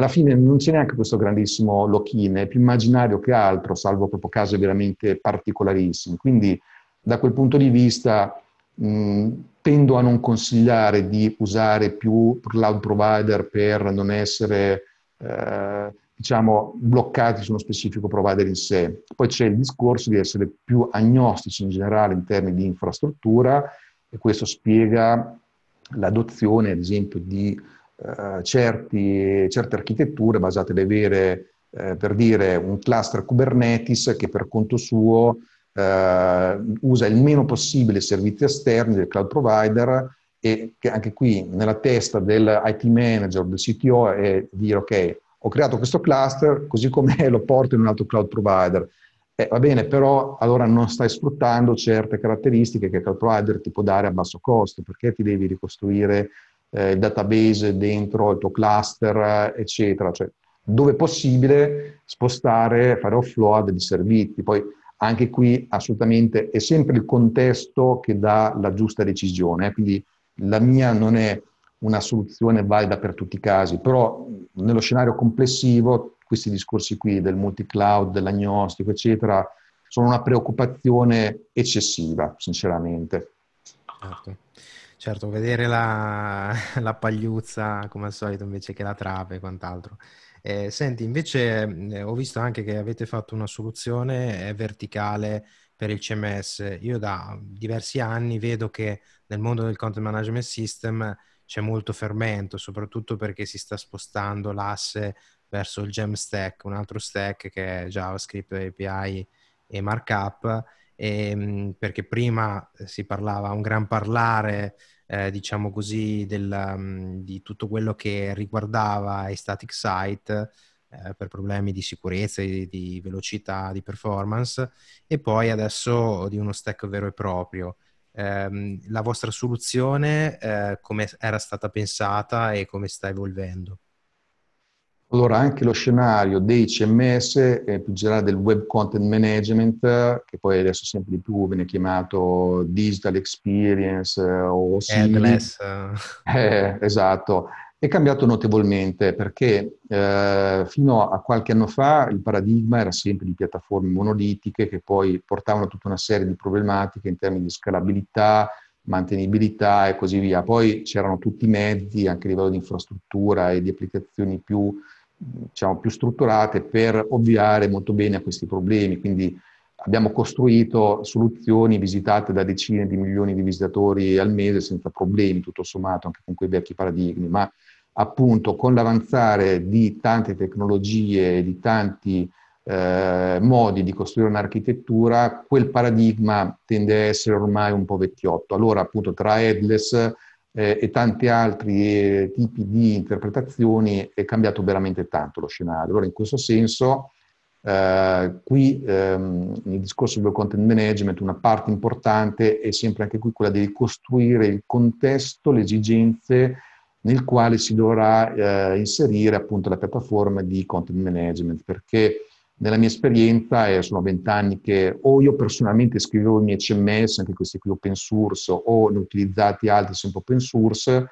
alla fine non c'è neanche questo grandissimo lock-in, è più immaginario che altro, salvo proprio casi veramente particolarissimi. Quindi da quel punto di vista mh, tendo a non consigliare di usare più cloud provider per non essere eh, diciamo, bloccati su uno specifico provider in sé. Poi c'è il discorso di essere più agnostici in generale in termini di infrastruttura e questo spiega l'adozione, ad esempio, di eh, certi, certe architetture basate ad avere, eh, per dire, un cluster Kubernetes che per conto suo eh, usa il meno possibile servizi esterni del cloud provider e che anche qui nella testa del IT manager, del CTO è dire ok, ho creato questo cluster, così come lo porto in un altro cloud provider. Eh, va bene, però allora non stai sfruttando certe caratteristiche che il cloud provider ti può dare a basso costo, perché ti devi ricostruire eh, il database dentro il tuo cluster, eccetera. Cioè, dove possibile spostare, fare offload di servizi. Poi anche qui assolutamente è sempre il contesto che dà la giusta decisione, eh? quindi la mia non è una soluzione valida per tutti i casi, però nello scenario complessivo questi discorsi qui del multi-cloud, dell'agnostico, eccetera, sono una preoccupazione eccessiva, sinceramente. Certo, certo vedere la, la pagliuzza come al solito invece che la trave e quant'altro. Eh, senti, invece eh, ho visto anche che avete fatto una soluzione verticale per il CMS. Io da diversi anni vedo che nel mondo del content management system c'è molto fermento, soprattutto perché si sta spostando l'asse verso il gem stack, un altro stack che è JavaScript, API e markup, ehm, perché prima si parlava un gran parlare, eh, diciamo così, del, um, di tutto quello che riguardava i static site eh, per problemi di sicurezza, di, di velocità, di performance, e poi adesso di uno stack vero e proprio ehm, la vostra soluzione eh, come era stata pensata e come sta evolvendo? Allora, anche lo scenario dei CMS, eh, più generale del web content management, che poi adesso sempre di più viene chiamato digital experience eh, o Headless. Eh, esatto, è cambiato notevolmente perché eh, fino a qualche anno fa il paradigma era sempre di piattaforme monolitiche che poi portavano tutta una serie di problematiche in termini di scalabilità, mantenibilità e così via. Poi c'erano tutti i mezzi, anche a livello di infrastruttura e di applicazioni più, diciamo, più strutturate per ovviare molto bene a questi problemi. Quindi abbiamo costruito soluzioni visitate da decine di milioni di visitatori al mese senza problemi, tutto sommato, anche con quei vecchi paradigmi. Ma appunto con l'avanzare di tante tecnologie, di tanti eh, modi di costruire un'architettura, quel paradigma tende a essere ormai un po' vecchiotto. Allora appunto tra headless eh, e tanti altri eh, tipi di interpretazioni è cambiato veramente tanto lo scenario. Allora in questo senso eh, qui ehm, nel discorso del content management una parte importante è sempre anche qui quella di costruire il contesto, le esigenze nel quale si dovrà eh, inserire appunto la piattaforma di content management, perché nella mia esperienza, e sono vent'anni che o io personalmente scrivevo i miei CMS, anche questi qui open source, o ne ho utilizzati altri sempre open source,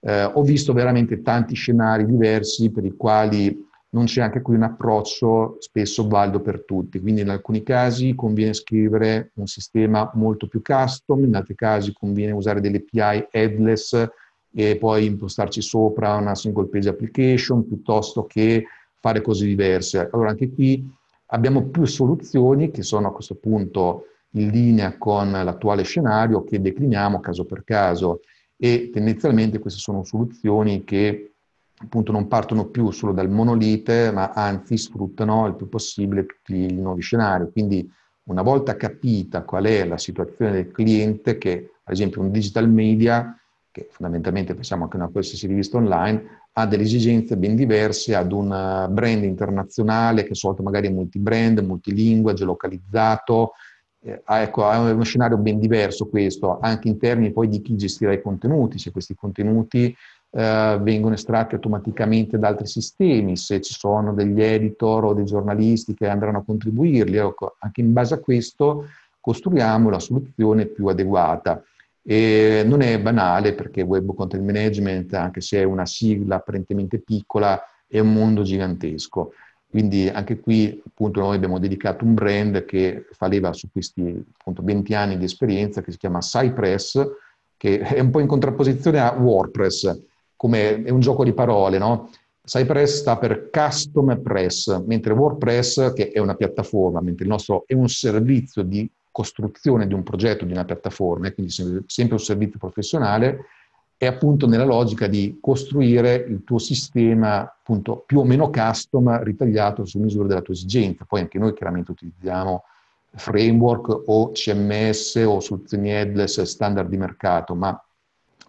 eh, ho visto veramente tanti scenari diversi per i quali non c'è anche qui un approccio spesso valido per tutti. Quindi in alcuni casi conviene scrivere un sistema molto più custom, in altri casi conviene usare delle API headless e poi impostarci sopra una single page application piuttosto che fare cose diverse. Allora anche qui abbiamo più soluzioni che sono a questo punto in linea con l'attuale scenario che decliniamo caso per caso e tendenzialmente queste sono soluzioni che appunto non partono più solo dal monolite ma anzi sfruttano il più possibile tutti i nuovi scenari. Quindi una volta capita qual è la situazione del cliente che ad esempio un digital media che fondamentalmente pensiamo che una qualsiasi rivista online, ha delle esigenze ben diverse, ad un eh, brand internazionale che solito magari è multibrand, multilingue, geolocalizzato, eh, ecco, è uno scenario ben diverso questo, anche in termini poi di chi gestirà i contenuti, se questi contenuti eh, vengono estratti automaticamente da altri sistemi, se ci sono degli editor o dei giornalisti che andranno a contribuirli, ecco, anche in base a questo costruiamo la soluzione più adeguata. E non è banale perché Web Content Management, anche se è una sigla apparentemente piccola, è un mondo gigantesco. Quindi anche qui appunto noi abbiamo dedicato un brand che fa leva su questi appunto 20 anni di esperienza che si chiama Cypress, che è un po' in contrapposizione a WordPress, come è un gioco di parole, no? Cypress sta per Custom Press, mentre WordPress, che è una piattaforma, mentre il nostro è un servizio di costruzione di un progetto, di una piattaforma, quindi sempre un servizio professionale, è appunto nella logica di costruire il tuo sistema appunto più o meno custom, ritagliato su misura della tua esigenza. Poi anche noi chiaramente utilizziamo framework o CMS o soluzioni headless standard di mercato, ma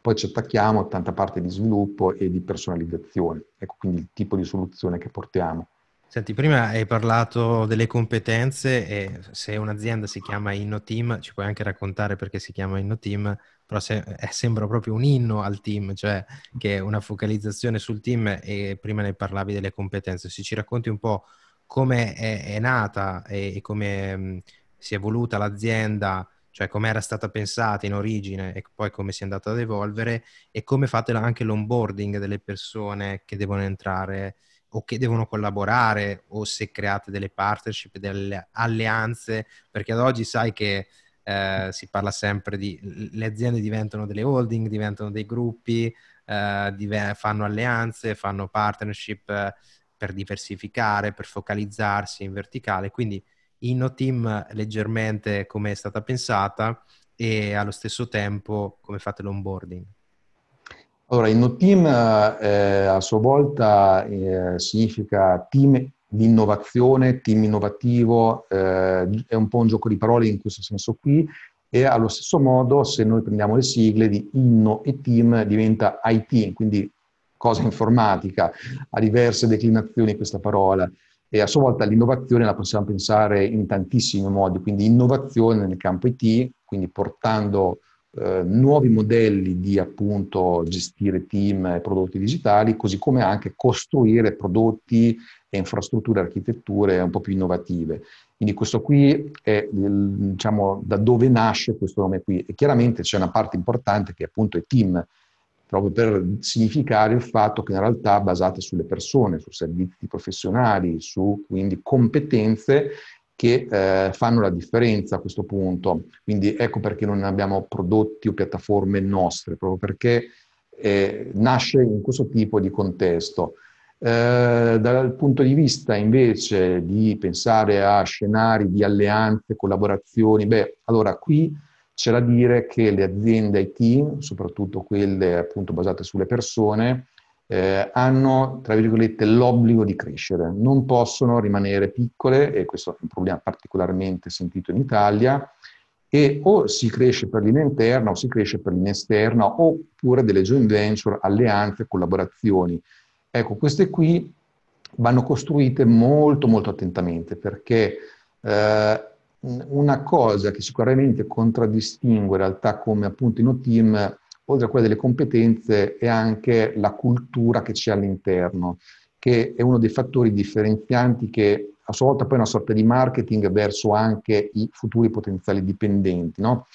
poi ci attacchiamo a tanta parte di sviluppo e di personalizzazione. Ecco quindi il tipo di soluzione che portiamo. Senti, prima hai parlato delle competenze e se un'azienda si chiama InnoTeam, ci puoi anche raccontare perché si chiama InnoTeam, però se, eh, sembra proprio un inno al team, cioè che è una focalizzazione sul team e prima ne parlavi delle competenze. Se ci racconti un po' come è, è nata e, e come mh, si è evoluta l'azienda, cioè come era stata pensata in origine e poi come si è andata ad evolvere e come fate anche l'onboarding delle persone che devono entrare o che devono collaborare o se create delle partnership, delle alleanze, perché ad oggi sai che eh, si parla sempre di le aziende diventano delle holding, diventano dei gruppi, eh, div- fanno alleanze, fanno partnership eh, per diversificare, per focalizzarsi in verticale, quindi InnoTeam leggermente come è stata pensata e allo stesso tempo come fate l'onboarding? Allora, InnoTeam eh, a sua volta eh, significa team di innovazione, team innovativo, eh, è un po' un gioco di parole in questo senso qui e allo stesso modo se noi prendiamo le sigle di Inno e Team diventa IT, quindi cosa informatica, ha diverse declinazioni questa parola e a sua volta l'innovazione la possiamo pensare in tantissimi modi, quindi innovazione nel campo IT, quindi portando eh, nuovi modelli di appunto gestire team e prodotti digitali, così come anche costruire prodotti e infrastrutture, architetture un po' più innovative. Quindi questo qui è diciamo, da dove nasce questo nome qui. E chiaramente c'è una parte importante che appunto è team, proprio per significare il fatto che in realtà basate sulle persone, su servizi professionali, su quindi competenze che eh, fanno la differenza a questo punto. Quindi ecco perché non abbiamo prodotti o piattaforme nostre, proprio perché eh, nasce in questo tipo di contesto. Eh, dal punto di vista invece di pensare a scenari di alleanze, collaborazioni, beh, allora qui c'è da dire che le aziende IT, soprattutto quelle appunto basate sulle persone, eh, hanno, tra virgolette, l'obbligo di crescere. Non possono rimanere piccole, e questo è un problema particolarmente sentito in Italia, e o si cresce per linea interna o si cresce per linea esterna, oppure delle joint venture, alleanze, collaborazioni. Ecco, queste qui vanno costruite molto molto attentamente perché eh, una cosa che sicuramente contraddistingue in realtà come appunto in team, oltre a quella delle competenze, è anche la cultura che c'è all'interno, che è uno dei fattori differenzianti che a sua volta poi è una sorta di marketing verso anche i futuri potenziali dipendenti. No?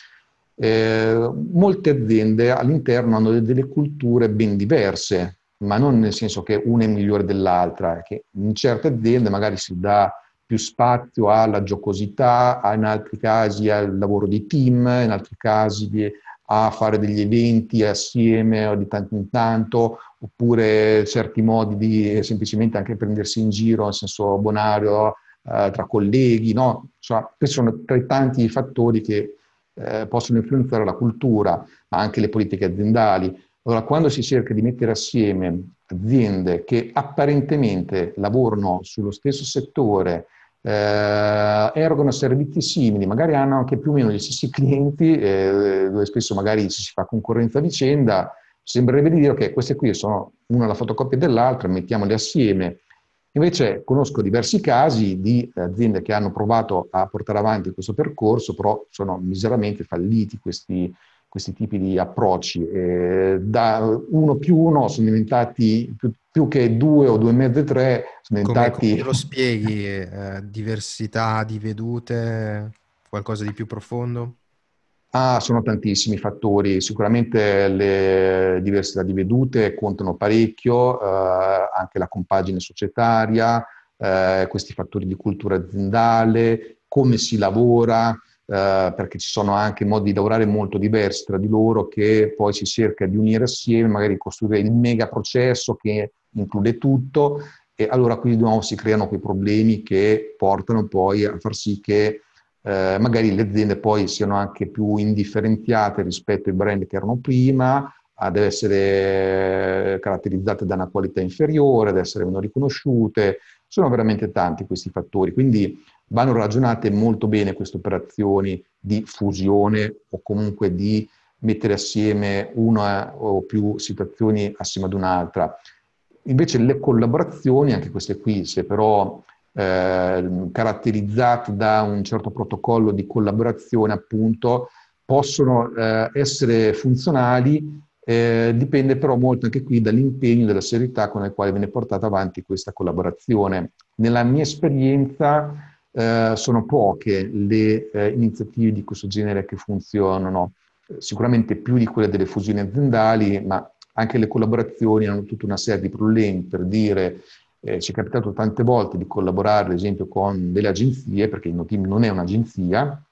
Eh, molte aziende all'interno hanno delle culture ben diverse, ma non nel senso che una è migliore dell'altra, che in certe aziende magari si dà più spazio alla giocosità, in altri casi al lavoro di team, in altri casi a fare degli eventi assieme o di tanto in tanto, oppure certi modi di semplicemente anche prendersi in giro, nel senso bonario, eh, tra colleghi, no? Insomma, questi sono tra i tanti fattori che eh, possono influenzare la cultura, ma anche le politiche aziendali. Allora, quando si cerca di mettere assieme aziende che apparentemente lavorano sullo stesso settore, eh, erogano servizi simili, magari hanno anche più o meno gli stessi clienti, eh, dove spesso magari si fa concorrenza a vicenda, sembrerebbe dire che queste qui sono una la fotocopia dell'altra, mettiamole assieme. Invece conosco diversi casi di aziende che hanno provato a portare avanti questo percorso, però sono miseramente falliti questi, questi tipi di approcci. Eh, da uno più uno sono diventati più, più, che due o due e mezzo, tre, sono diventati... Come, come lo spieghi? Eh, diversità di vedute, qualcosa di più profondo? Ah, sono tantissimi fattori, sicuramente le diversità di vedute contano parecchio, eh, anche la compagine societaria, eh, questi fattori di cultura aziendale, come si lavora, eh, perché ci sono anche modi di lavorare molto diversi tra di loro che poi si cerca di unire assieme, magari costruire il mega processo che include tutto e allora qui di nuovo si creano quei problemi che portano poi a far sì che eh, magari le aziende poi siano anche più indifferenziate rispetto ai brand che erano prima, ad essere caratterizzate da una qualità inferiore, ad essere meno riconosciute. Sono veramente tanti questi fattori, quindi vanno ragionate molto bene queste operazioni di fusione o comunque di mettere assieme una o più situazioni assieme ad un'altra. Invece le collaborazioni, anche queste qui, se però eh, caratterizzate da un certo protocollo di collaborazione, appunto, possono eh, essere funzionali, eh, dipende però molto anche qui dall'impegno e dalla serietà con la quale viene portata avanti questa collaborazione. Nella mia esperienza, eh, sono poche le eh, iniziative di questo genere che funzionano, sicuramente più di quelle delle fusioni aziendali, ma anche le collaborazioni hanno tutta una serie di problemi per dire eh, ci è capitato tante volte di collaborare ad esempio con delle agenzie, perché il Noteam non è un'agenzia,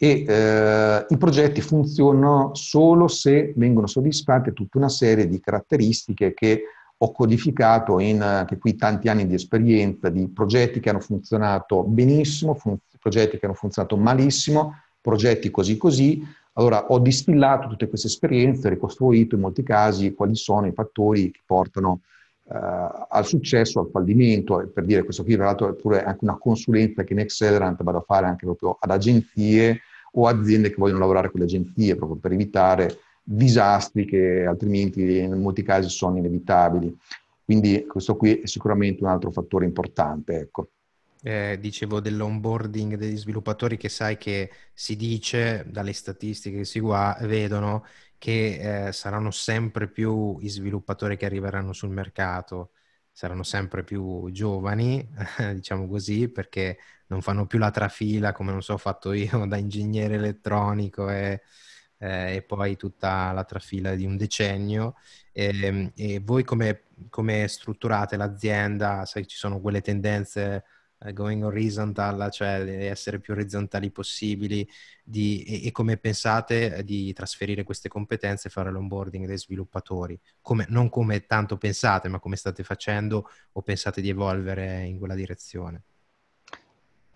e eh, i progetti funzionano solo se vengono soddisfatte tutta una serie di caratteristiche che ho codificato in anche qui tanti anni di esperienza di progetti che hanno funzionato benissimo, fun- progetti che hanno funzionato malissimo, progetti così così. Allora ho distillato tutte queste esperienze ricostruito in molti casi quali sono i fattori che portano uh, al successo, al fallimento. Per dire questo qui, tra l'altro, è pure anche una consulenza che in Accelerant vado a fare anche proprio ad agenzie o aziende che vogliono lavorare con le agenzie proprio per evitare disastri che altrimenti in molti casi sono inevitabili. Quindi questo qui è sicuramente un altro fattore importante. Ecco. Eh, dicevo dell'onboarding degli sviluppatori che sai che si dice dalle statistiche che si gua- vedono che eh, saranno sempre più i sviluppatori che arriveranno sul mercato, saranno sempre più giovani, diciamo così, perché non fanno più la trafila come non so ho fatto io da ingegnere elettronico e eh, e poi tutta la trafila di un decennio. E, ehm, e voi come, come, strutturate l'azienda? Sai, ci sono quelle tendenze uh, going horizontal, cioè essere più orizzontali possibili, di, e, e, come pensate di trasferire queste competenze e fare l'onboarding dei sviluppatori? Come, non come tanto pensate, ma come state facendo o pensate di evolvere in quella direzione?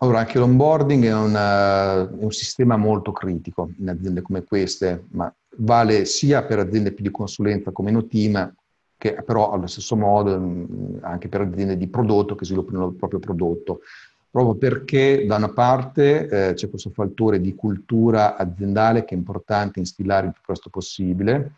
Allora, anche l'onboarding è, una, è, un sistema molto critico in aziende come queste, ma vale sia per aziende più di consulenza come Noteam, che però allo stesso modo mm, anche per aziende di prodotto che sviluppano il proprio prodotto, proprio perché da una parte eh, c'è questo fattore di cultura aziendale che è importante instillare il più presto possibile,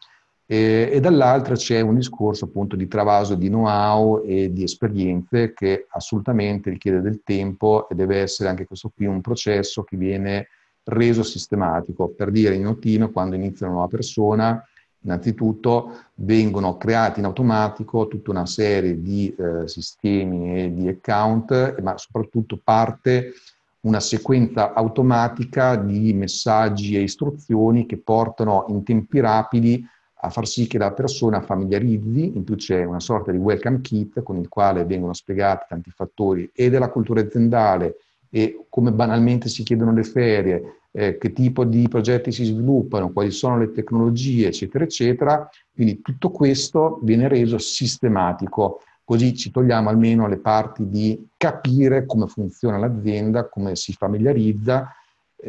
e, e dall'altra c'è un discorso appunto di travaso di know-how e di esperienze che assolutamente richiede del tempo e deve essere anche questo qui un processo che viene reso sistematico. Per dire in team, quando inizia una nuova persona, innanzitutto vengono creati in automatico tutta una serie di eh, sistemi e di account, ma soprattutto parte una sequenza automatica di messaggi e istruzioni che portano in tempi rapidi a far sì che la persona familiarizzi, in più c'è una sorta di welcome kit con il quale vengono spiegati tanti fattori e della cultura aziendale e come banalmente si chiedono le ferie, eh, che tipo di progetti si sviluppano, quali sono le tecnologie, eccetera, eccetera. Quindi tutto questo viene reso sistematico, così ci togliamo almeno le parti di capire come funziona l'azienda, come si familiarizza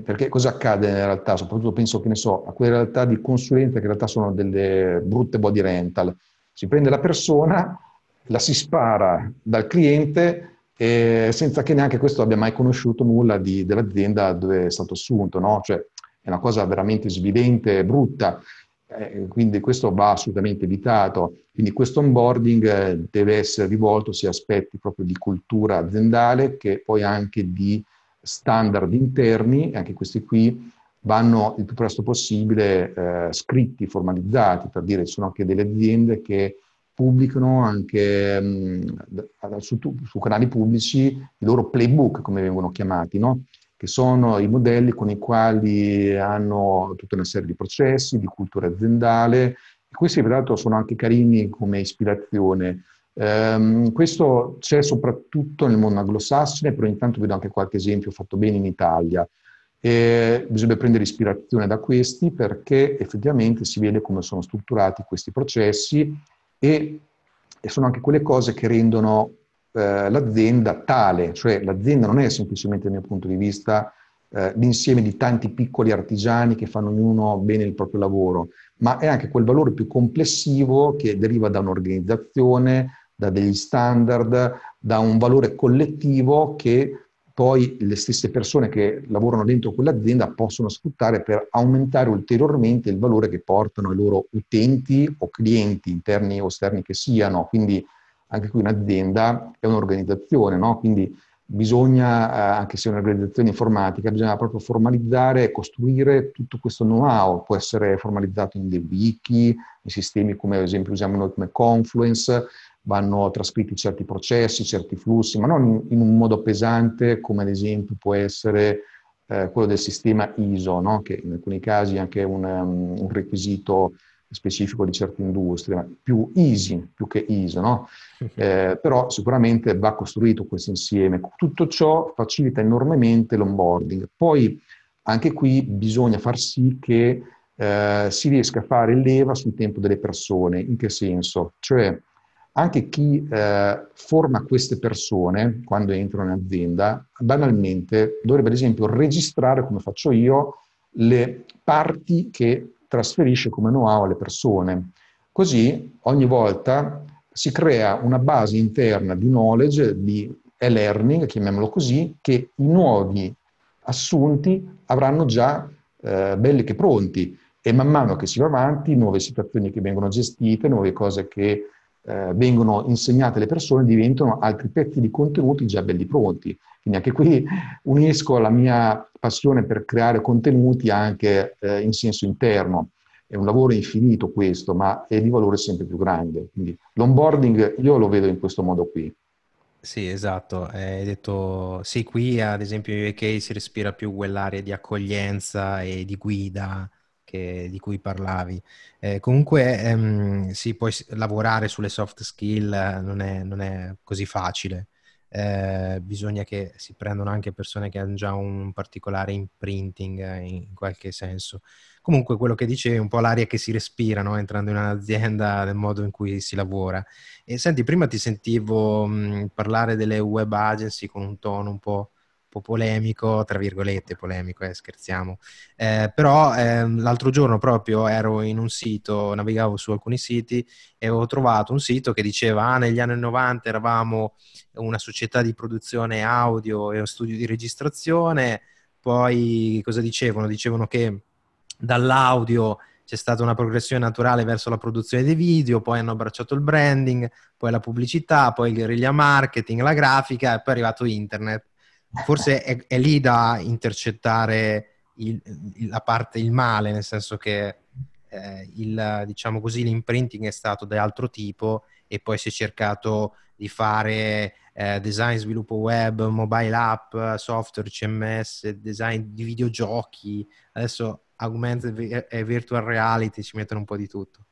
perché cosa accade in realtà? Soprattutto penso che ne so, a quelle realtà di consulenza che in realtà sono delle brutte body rental. Si prende la persona, la si spara dal cliente eh, senza che neanche questo abbia mai conosciuto nulla di, dell'azienda dove è stato assunto, no? Cioè è una cosa veramente svidente, brutta. Eh, quindi questo va assolutamente evitato. Quindi questo onboarding eh, deve essere rivolto sia aspetti proprio di cultura aziendale che poi anche di standard interni, anche questi qui vanno il più presto possibile eh, scritti, formalizzati, per dire ci sono anche delle aziende che pubblicano anche mh, su, su, canali pubblici i loro playbook, come vengono chiamati, no? che sono i modelli con i quali hanno tutta una serie di processi, di cultura aziendale, e questi peraltro sono anche carini come ispirazione Um, questo c'è soprattutto nel mondo anglosassone, però intanto vedo anche qualche esempio fatto bene in Italia. E bisogna prendere ispirazione da questi perché effettivamente si vede come sono strutturati questi processi e, e sono anche quelle cose che rendono eh, l'azienda tale, cioè l'azienda non è semplicemente dal mio punto di vista eh, l'insieme di tanti piccoli artigiani che fanno ognuno bene il proprio lavoro, ma è anche quel valore più complessivo che deriva da un'organizzazione, da degli standard, da un valore collettivo che poi le stesse persone che lavorano dentro quell'azienda possono sfruttare per aumentare ulteriormente il valore che portano ai loro utenti o clienti interni o esterni che siano. Quindi anche qui un'azienda è un'organizzazione, no? quindi bisogna, eh, anche se è un'organizzazione informatica, bisogna proprio formalizzare e costruire tutto questo know-how, può essere formalizzato in dei wiki, in sistemi come ad esempio usiamo noi come Confluence, vanno trascritti certi processi, certi flussi, ma non in, in un modo pesante come ad esempio può essere eh, quello del sistema ISO, no? che in alcuni casi è anche un, um, un requisito specifico di certe industrie, più easy più che ISO, no? eh, però sicuramente va costruito questo insieme. Tutto ciò facilita enormemente l'onboarding. Poi anche qui bisogna far sì che eh, si riesca a fare leva sul tempo delle persone. In che senso? Cioè anche chi eh, forma queste persone quando entrano in azienda, banalmente dovrebbe ad esempio registrare, come faccio io, le parti che trasferisce come know-how alle persone. Così ogni volta si crea una base interna di knowledge, di e-learning, chiamiamolo così, che i nuovi assunti avranno già eh, belli che pronti e man mano che si va avanti, nuove situazioni che vengono gestite, nuove cose che eh, vengono insegnate alle persone diventano altri pezzi di contenuti già belli pronti. Quindi anche qui unisco la mia passione per creare contenuti anche eh, in senso interno. È un lavoro infinito questo, ma è di valore sempre più grande. Quindi l'onboarding io lo vedo in questo modo qui. Sì, esatto. Hai detto, sì, qui ad esempio in UK si respira più quell'area di accoglienza e di guida che, di cui parlavi. Eh, comunque ehm, sì, poi lavorare sulle soft skill non è, non è così facile eh, bisogna che si prendano anche persone che hanno già un particolare imprinting eh, in qualche senso. Comunque quello che dicevi è un po' l'aria che si respira no? entrando in un'azienda nel modo in cui si lavora. E senti, prima ti sentivo mh, parlare delle web agency con un tono un po' po' polemico, tra virgolette polemico, eh, scherziamo. Eh, però eh, l'altro giorno proprio ero in un sito, navigavo su alcuni siti e avevo trovato un sito che diceva ah, negli anni 90 eravamo una società di produzione audio e uno studio di registrazione, poi cosa dicevano? Dicevano che dall'audio c'è stata una progressione naturale verso la produzione dei video, poi hanno abbracciato il branding, poi la pubblicità, poi il guerriglia marketing, la grafica e poi è arrivato internet forse è, è lì da intercettare il, la parte, il male, nel senso che eh, il, diciamo così, l'imprinting è stato di altro tipo e poi si è cercato di fare eh, design, sviluppo web, mobile app, software, CMS, design di videogiochi, adesso augmented e virtual reality ci mettono un po' di tutto.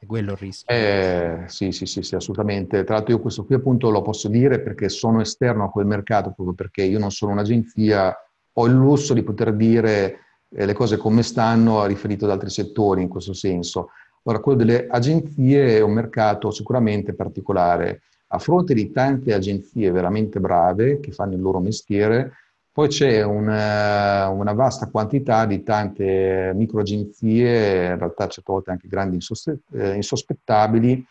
È quello il rischio. Eh, sì, sì, sì, sì, assolutamente. Tra l'altro io questo qui appunto lo posso dire perché sono esterno a quel mercato, proprio perché io non sono un'agenzia, ho il lusso di poter dire eh, le cose come stanno riferito ad altri settori in questo senso. Ora, quello delle agenzie è un mercato sicuramente particolare. A fronte di tante agenzie veramente brave che fanno il loro mestiere, poi c'è una, una, vasta quantità di tante micro agenzie, in realtà certe volte anche grandi eh, insospettabili,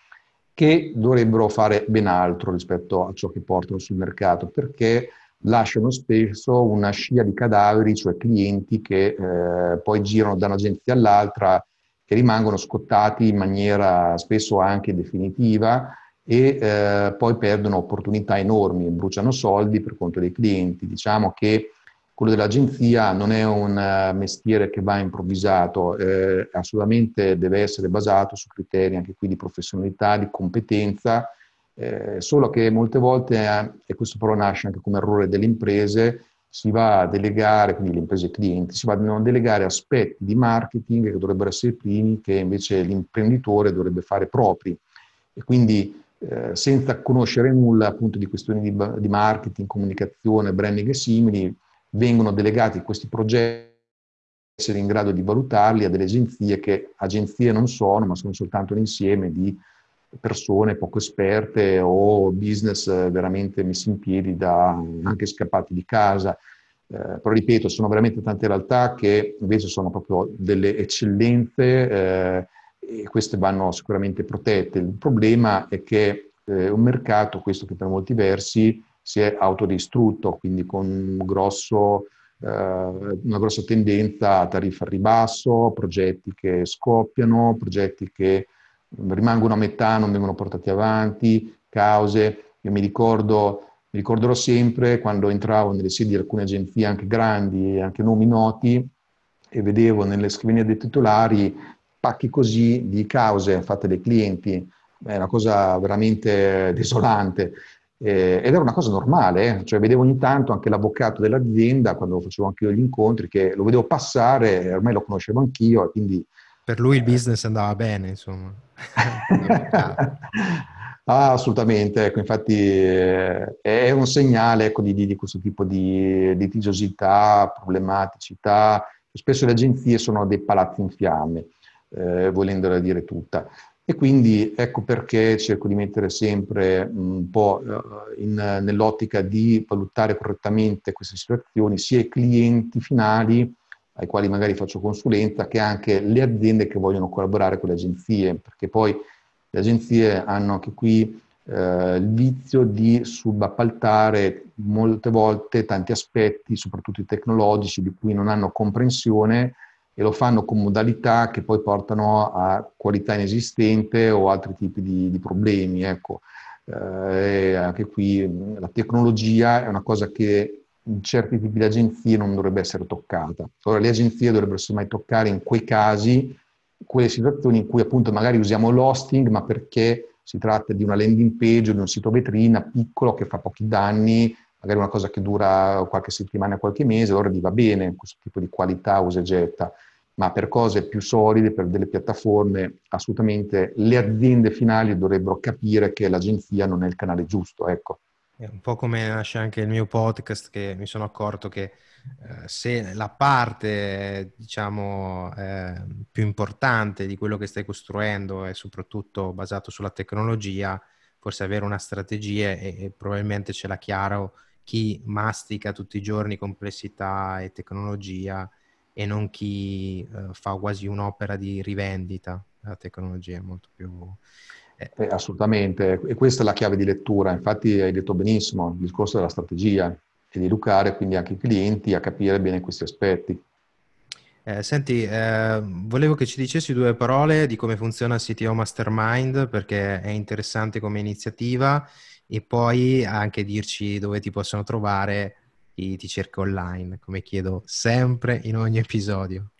che dovrebbero fare ben altro rispetto a ciò che portano sul mercato, perché lasciano spesso una scia di cadaveri, cioè clienti che eh, poi girano da un'agenzia all'altra e rimangono scottati in maniera spesso anche definitiva e eh, poi perdono opportunità enormi, bruciano soldi per conto dei clienti. Diciamo che quello dell'agenzia non è un uh, mestiere che va improvvisato, eh, assolutamente deve essere basato su criteri anche qui di professionalità, di competenza, eh, solo che molte volte, eh, e questo però nasce anche come errore delle imprese, si va a delegare, quindi le imprese clienti, si vanno a delegare aspetti di marketing che dovrebbero essere primi, che invece l'imprenditore dovrebbe fare propri. E quindi eh, senza conoscere nulla appunto di questioni di, di, marketing, comunicazione, branding e simili, vengono delegati questi progetti essere in grado di valutarli a delle agenzie che agenzie non sono, ma sono soltanto un insieme di persone poco esperte o business veramente messi in piedi da anche scappati di casa. Eh, però ripeto, sono veramente tante realtà che invece sono proprio delle eccellenze eh, e queste vanno sicuramente protette. Il problema è che eh, un mercato, questo che per molti versi si è autodistrutto, quindi con un grosso, eh, una grossa tendenza a tariffa al ribasso, progetti che scoppiano, progetti che rimangono a metà, non vengono portati avanti, cause. Io mi ricordo mi ricorderò sempre quando entravo nelle sedi di alcune agenzie anche grandi anche nomi noti e vedevo nelle scrivanie dei titolari pacchi così di cause fatte dai clienti, è una cosa veramente desolante. Eh, ed era una cosa normale, eh? cioè vedevo ogni tanto anche l'avvocato dell'azienda, quando facevo anche io gli incontri, che lo vedevo passare, ormai lo conoscevo anch'io, e quindi... Per lui il business andava bene, insomma. ah, assolutamente, ecco, infatti eh, è un segnale ecco, di, di, questo tipo di litigiosità, problematicità. Spesso le agenzie sono dei palazzi in fiamme, eh, volendola dire tutta. E quindi ecco perché cerco di mettere sempre un po' eh, in, nell'ottica di valutare correttamente queste situazioni, sia i clienti finali ai quali magari faccio consulenza, che anche le aziende che vogliono collaborare con le agenzie, perché poi le agenzie hanno anche qui eh, il vizio di subappaltare molte volte tanti aspetti, soprattutto i tecnologici, di cui non hanno comprensione e lo fanno con modalità che poi portano a qualità inesistente o altri tipi di, di problemi. Ecco. Eh, anche qui la tecnologia è una cosa che in certi tipi di agenzie non dovrebbe essere toccata. Ora le agenzie dovrebbero semmai toccare in quei casi quelle situazioni in cui appunto magari usiamo l'hosting, ma perché si tratta di una landing page o di un sito vetrina piccolo che fa pochi danni, magari una cosa che dura qualche settimana, qualche mese, allora gli va bene questo tipo di qualità usa e getta, ma per cose più solide, per delle piattaforme, assolutamente le aziende finali dovrebbero capire che l'agenzia non è il canale giusto, ecco. È un po' come nasce anche il mio podcast che mi sono accorto che eh, se la parte, diciamo, eh, più importante di quello che stai costruendo è soprattutto basato sulla tecnologia, forse avere una strategia e, e probabilmente ce l'ha chiaro chi mastica tutti i giorni complessità e tecnologia e non chi eh, fa quasi un'opera di rivendita della tecnologia, molto più eh, eh, assolutamente, e questa è la chiave di lettura. Infatti hai detto benissimo, il discorso della strategia e di educare quindi anche i clienti a capire bene questi aspetti. Eh, senti, eh, volevo che ci dicessi due parole di come funziona il CTO Mastermind perché è interessante come iniziativa e poi anche dirci dove ti possono trovare chi ti cerca online, come chiedo sempre in ogni episodio.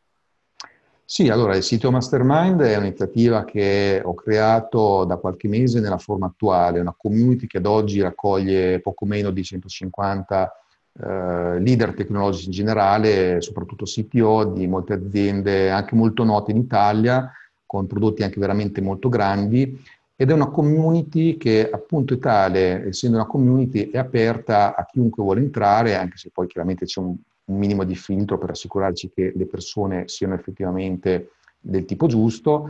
Sì, allora il sito Mastermind è un'iniziativa che ho creato da qualche mese nella forma attuale, una community che ad oggi raccoglie poco meno di 150 eh, leader tecnologici in generale, soprattutto CTO di molte aziende anche molto note in Italia, con prodotti anche veramente molto grandi ed è una community che appunto è tale, essendo una community, è aperta a chiunque vuole entrare, anche se poi chiaramente c'è un un minimo di filtro per assicurarci che le persone siano effettivamente del tipo giusto.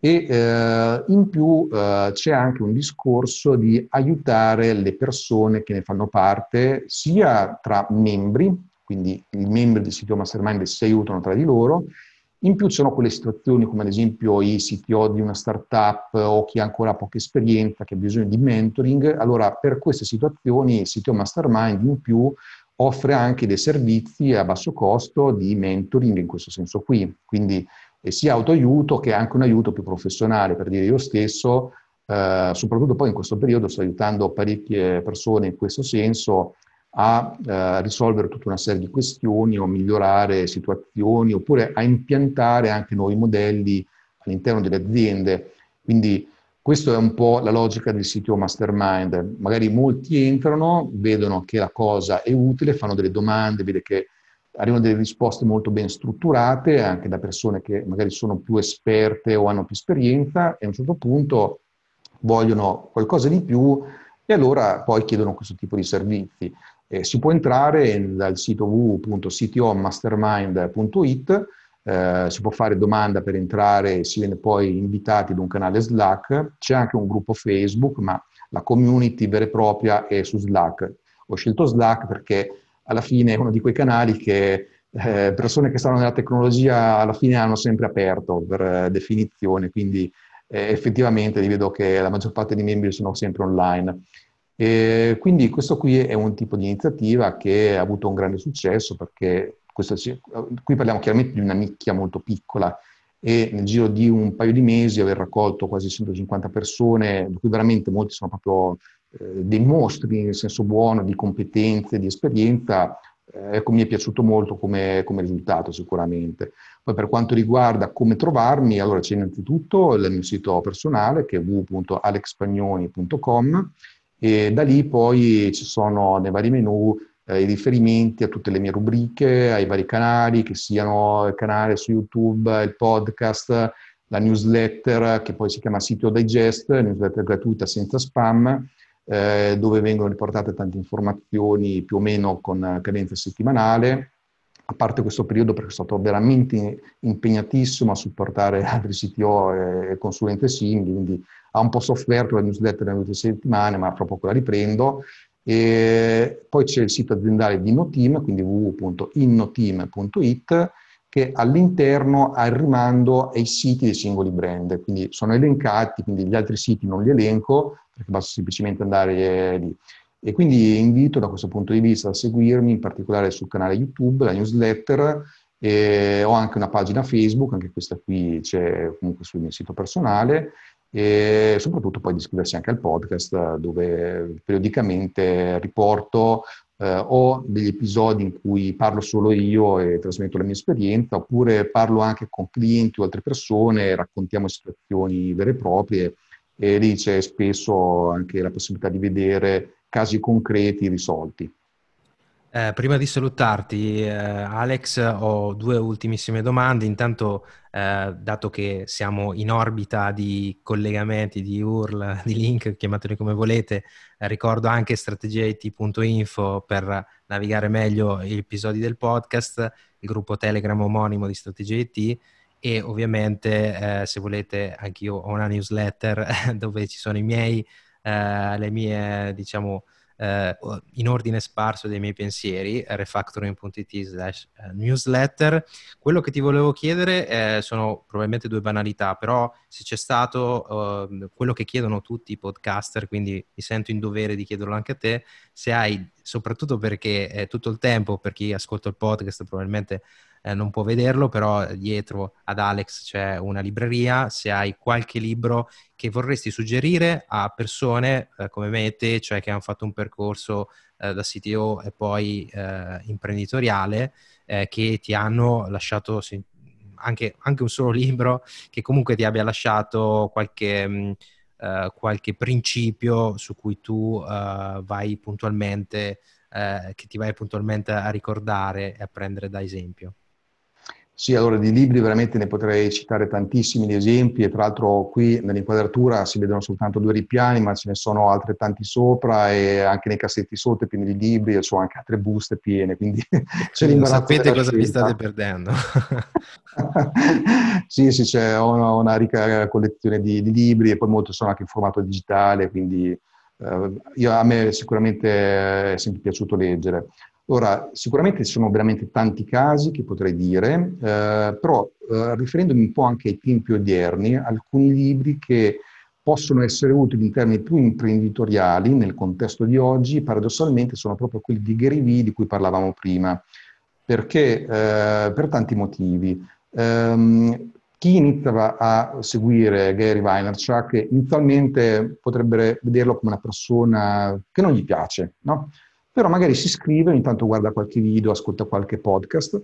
E eh, in più eh, c'è anche un discorso di aiutare le persone che ne fanno parte sia tra membri, quindi i membri del sito Mastermind si aiutano tra di loro, in più ci sono quelle situazioni come ad esempio i CTO di una startup o chi ha ancora poca esperienza che ha bisogno di mentoring, allora per queste situazioni il sito Mastermind in più offre anche dei servizi a basso costo di mentoring in questo senso qui, quindi eh, sia autoaiuto che anche un aiuto più professionale, per dire io stesso, eh, soprattutto poi in questo periodo sto aiutando parecchie persone in questo senso a eh, risolvere tutta una serie di questioni o migliorare situazioni oppure a impiantare anche nuovi modelli all'interno delle aziende. Quindi questa è un po' la logica del sito Mastermind. Magari molti entrano, vedono che la cosa è utile, fanno delle domande, vede che arrivano delle risposte molto ben strutturate, anche da persone che magari sono più esperte o hanno più esperienza, e a un certo punto vogliono qualcosa di più e allora poi chiedono questo tipo di servizi. Eh, si può entrare dal sito www.ctomastermind.it eh, si può fare domanda per entrare si viene poi invitati ad un canale Slack, c'è anche un gruppo Facebook, ma la community vera e propria è su Slack. Ho scelto Slack perché alla fine è uno di quei canali che eh, persone che stanno nella tecnologia alla fine hanno sempre aperto per eh, definizione, quindi eh, effettivamente vedo che la maggior parte dei membri sono sempre online. E quindi questo qui è un tipo di iniziativa che ha avuto un grande successo perché questo, qui parliamo chiaramente di una nicchia molto piccola e nel giro di un paio di mesi aver raccolto quasi 150 persone, di cui veramente molti sono proprio eh, dei mostri nel senso buono di competenze, di esperienza, eh, ecco mi è piaciuto molto come, come, risultato sicuramente. Poi per quanto riguarda come trovarmi, allora c'è innanzitutto il mio sito personale che è www.alexpagnoni.com e da lì poi ci sono nei vari menu eh, i riferimenti a tutte le mie rubriche, ai vari canali, che siano il canale su YouTube, il podcast, la newsletter che poi si chiama Sito Digest, newsletter gratuita senza spam, eh, dove vengono riportate tante informazioni più o meno con cadenza settimanale, a parte questo periodo perché è stato veramente impegnatissimo a supportare altri CTO e consulente simili, quindi ha un po' sofferto la newsletter nelle ultime settimane, ma fra poco la riprendo. E poi c'è il sito aziendale di Innoteam, quindi www.innoteam.it, che all'interno ha il rimando ai siti dei singoli brand, quindi sono elencati, quindi gli altri siti non li elenco, perché basta semplicemente andare lì. E quindi invito da questo punto di vista a seguirmi, in particolare sul canale YouTube, la newsletter, ho anche una pagina Facebook, anche questa qui c'è comunque sul mio sito personale, e soprattutto poi di iscriversi anche al podcast dove periodicamente riporto eh, o degli episodi in cui parlo solo io e trasmetto la mia esperienza, oppure parlo anche con clienti o altre persone, raccontiamo situazioni vere e proprie e lì c'è spesso anche la possibilità di vedere casi concreti risolti. Eh, prima di salutarti, eh, Alex, ho due ultimissime domande. Intanto, eh, dato che siamo in orbita di collegamenti, di URL, di link, chiamateli come volete, eh, ricordo anche strategiaIT.info per navigare meglio gli episodi del podcast, il gruppo Telegram omonimo di Strategia IT e ovviamente, eh, se volete, anch'io ho una newsletter dove ci sono miei, eh, le mie, diciamo, eh, in ordine sparso dei miei pensieri, refactoring.it slash eh, newsletter. Quello che ti volevo chiedere eh, sono probabilmente due banalità, però se c'è stato uh, quello che chiedono tutti i podcaster, quindi mi sento in dovere di chiederlo anche a te, se hai, soprattutto perché tutto il tempo, per chi ascolta il podcast probabilmente eh, non può vederlo, però dietro ad Alex c'è una libreria. Se hai qualche libro che vorresti suggerire a persone eh, come me e te, cioè che hanno fatto un percorso eh, da CTO e poi eh, imprenditoriale, eh, che ti hanno lasciato anche, anche, un solo libro che comunque ti abbia lasciato qualche... Mh, Uh, qualche principio su cui tu uh, vai puntualmente, uh, che ti vai puntualmente a ricordare e a prendere da esempio. Sì, allora di libri veramente ne potrei citare tantissimi di esempi e tra l'altro qui nell'inquadratura si vedono soltanto due ripiani ma ce ne sono altrettanti sopra e anche nei cassetti sotto pieni di libri e ho anche altre buste piene, quindi c'è l'imbarazzo Sapete cosa scelta. vi state perdendo. sì, sì, c'è una, una ricca collezione di, di, libri e poi molto sono anche in formato digitale, quindi eh, io, a me sicuramente è sempre piaciuto leggere. Ora, sicuramente ci sono veramente tanti casi che potrei dire, eh, però eh, riferendomi un po' anche ai tempi odierni, alcuni libri che possono essere utili in termini più imprenditoriali nel contesto di oggi, paradossalmente sono proprio quelli di Gary Vee di cui parlavamo prima, perché eh, per tanti motivi. Um, chi iniziava a seguire Gary Vaynerchuk inizialmente potrebbe vederlo come una persona che non gli piace, no? Però magari si iscrive, ogni tanto guarda qualche video, ascolta qualche podcast,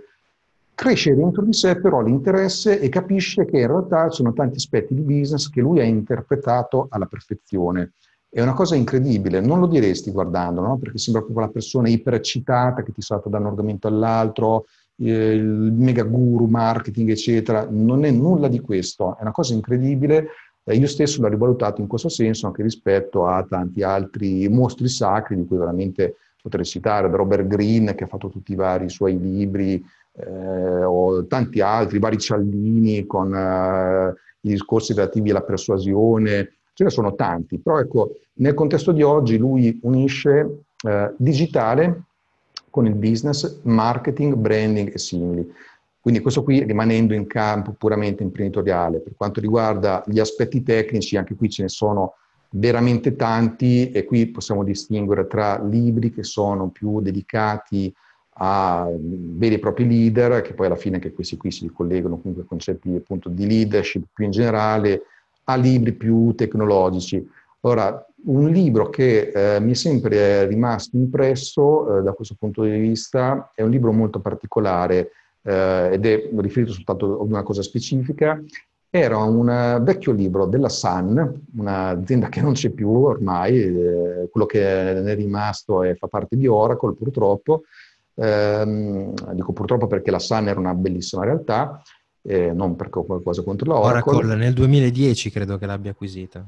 cresce dentro di sé però l'interesse e capisce che in realtà ci sono tanti aspetti di business che lui ha interpretato alla perfezione. È una cosa incredibile, non lo diresti guardando, no? perché sembra proprio la persona ipereccitata che ti salta da un argomento all'altro, eh, il mega guru, marketing, eccetera. Non è nulla di questo, è una cosa incredibile. Eh, io stesso l'ho rivalutato in questo senso anche rispetto a tanti altri mostri sacri di cui veramente potrei citare Robert Greene che ha fatto tutti i vari suoi libri, eh, o tanti altri, vari Cialdini con eh, i discorsi relativi alla persuasione, ce ne sono tanti, però ecco, nel contesto di oggi lui unisce eh, digitale con il business, marketing, branding e simili. Quindi questo qui rimanendo in campo puramente imprenditoriale. Per quanto riguarda gli aspetti tecnici, anche qui ce ne sono veramente tanti e qui possiamo distinguere tra libri che sono più dedicati a veri e propri leader, che poi alla fine anche questi qui si ricollegano comunque a concetti appunto di leadership più in generale, a libri più tecnologici. Ora, un libro che eh, mi è sempre rimasto impresso eh, da questo punto di vista è un libro molto particolare eh, ed è riferito soltanto ad una cosa specifica. Era un vecchio libro della Sun, un'azienda che non c'è più ormai, eh, quello che ne è rimasto e fa parte di Oracle purtroppo, Ehm, dico purtroppo perché la Sun era una bellissima realtà, eh, non perché ho qualcosa contro la Oracle. Oracle nel 2010 credo che l'abbia acquisita.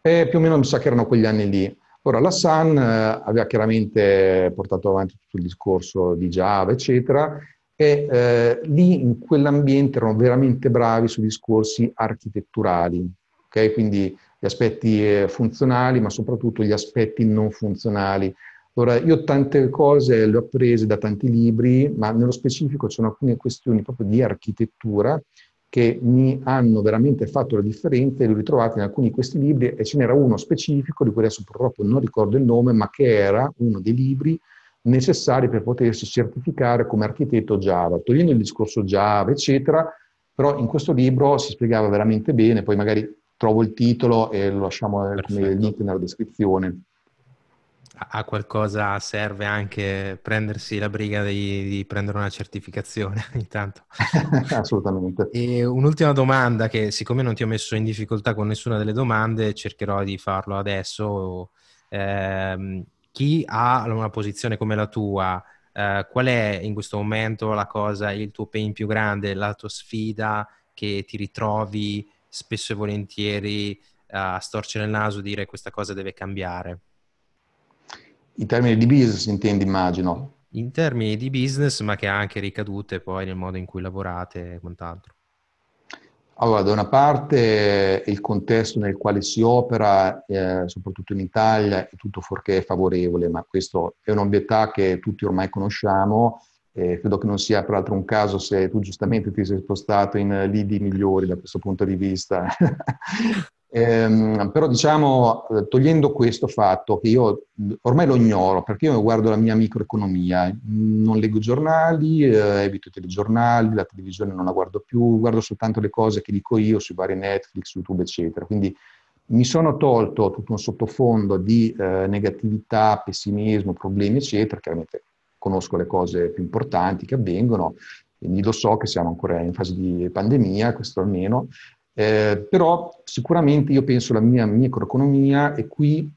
Eh, più o meno mi sa che erano quegli anni lì. Ora, la Sun eh, aveva chiaramente portato avanti tutto il discorso di Java, eccetera, e eh, lì in quell'ambiente erano veramente bravi su discorsi architetturali, ok? Quindi gli aspetti eh, funzionali, ma soprattutto gli aspetti non funzionali. Allora, io tante cose le ho prese da tanti libri, ma nello specifico ci sono alcune questioni proprio di architettura che mi hanno veramente fatto la differenza e li ho ritrovati in alcuni di questi libri e ce n'era uno specifico, di cui adesso purtroppo non ricordo il nome, ma che era uno dei libri necessari per potersi certificare come architetto Java, togliendo il discorso Java, eccetera, però in questo libro si spiegava veramente bene, poi magari trovo il titolo e lo lasciamo Perfetto. come link nella descrizione a qualcosa serve anche prendersi la briga di, di prendere una certificazione ogni tanto. Assolutamente. E un'ultima domanda che siccome non ti ho messo in difficoltà con nessuna delle domande, cercherò di farlo adesso. Eh, chi ha una posizione come la tua, eh, qual è in questo momento la cosa, il tuo pain più grande, la tua sfida che ti ritrovi spesso e volentieri a storcere il naso e dire questa cosa deve cambiare? In termini di business intendi, immagino. In termini di business, ma che ha anche ricadute poi nel modo in cui lavorate e quant'altro. Allora, da una parte il contesto nel quale si opera, eh, soprattutto in Italia, è tutto fuorché favorevole, ma questo è un'ovvietà che tutti ormai conosciamo. Eh, credo che non sia peraltro un caso se tu giustamente ti sei spostato in lidi migliori da questo punto di vista. Ehm, però diciamo, togliendo questo fatto che io ormai lo ignoro perché io guardo la mia microeconomia, non leggo giornali, eh, evito i telegiornali, la televisione non la guardo più, guardo soltanto le cose che dico io sui vari Netflix, YouTube, eccetera. Quindi mi sono tolto tutto un sottofondo di eh, negatività, pessimismo, problemi, eccetera. Chiaramente conosco le cose più importanti che avvengono, quindi lo so che siamo ancora in fase di pandemia, questo almeno, eh, però sicuramente io penso alla mia microeconomia e qui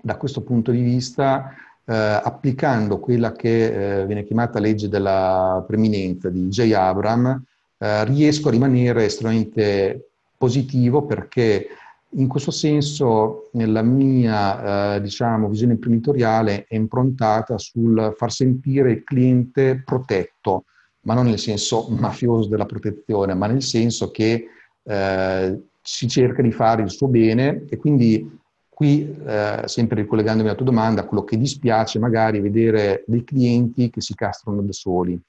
da questo punto di vista eh, applicando quella che eh, viene chiamata legge della preminenza di J. Abram eh, riesco a rimanere estremamente positivo perché in questo senso la mia eh, diciamo, visione imprenditoriale è improntata sul far sentire il cliente protetto, ma non nel senso mafioso della protezione, ma nel senso che eh, si cerca di fare il suo bene e quindi qui, eh, sempre ricollegandomi alla tua domanda, quello che dispiace magari è vedere dei clienti che si castrano da soli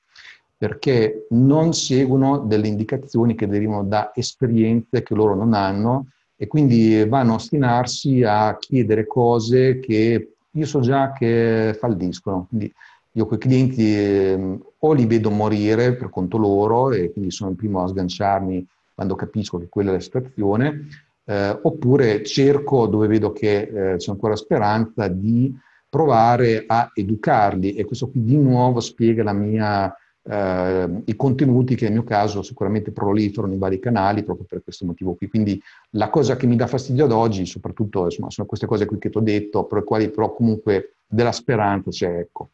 perché non seguono delle indicazioni che derivano da esperienze che loro non hanno e quindi vanno a ostinarsi a chiedere cose che io so già che falliscono. Quindi io quei clienti eh, o li vedo morire per conto loro e quindi sono il primo a sganciarmi quando capisco che quella è la situazione, eh, oppure cerco, dove vedo che eh, c'è ancora speranza, di provare a educarli e questo qui di nuovo spiega mia, eh, i contenuti che nel mio caso sicuramente proliferano in vari canali proprio per questo motivo qui. Quindi la cosa che mi dà fastidio ad oggi, soprattutto insomma, sono queste cose qui che ti ho detto, per le quali però comunque della speranza c'è, ecco.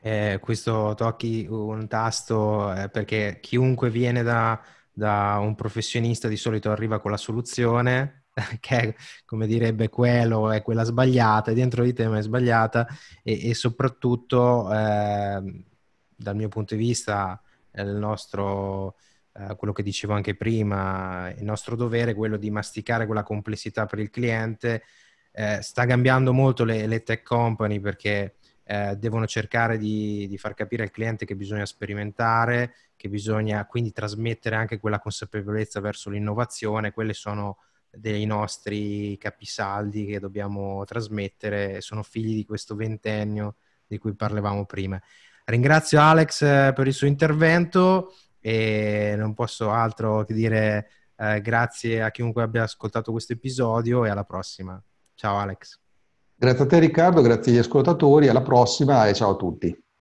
Eh, questo tocchi un tasto eh, perché chiunque viene da da un professionista di solito arriva con la soluzione che è, come direbbe quello è quella sbagliata e dentro di te ma è sbagliata e, e soprattutto eh, dal mio punto di vista il nostro, eh, quello che dicevo anche prima, il nostro dovere è quello di masticare quella complessità per il cliente. Eh, sta cambiando molto le, le tech company perché eh, devono cercare di, di, far capire al cliente che bisogna sperimentare, che bisogna quindi trasmettere anche quella consapevolezza verso l'innovazione. Quelle sono dei nostri capisaldi che dobbiamo trasmettere, sono figli di questo ventennio di cui parlavamo prima. Ringrazio Alex eh, per il suo intervento e non posso altro che dire eh, grazie a chiunque abbia ascoltato questo episodio e alla prossima. Ciao Alex. Grazie a te Riccardo, grazie agli ascoltatori, alla prossima e ciao a tutti.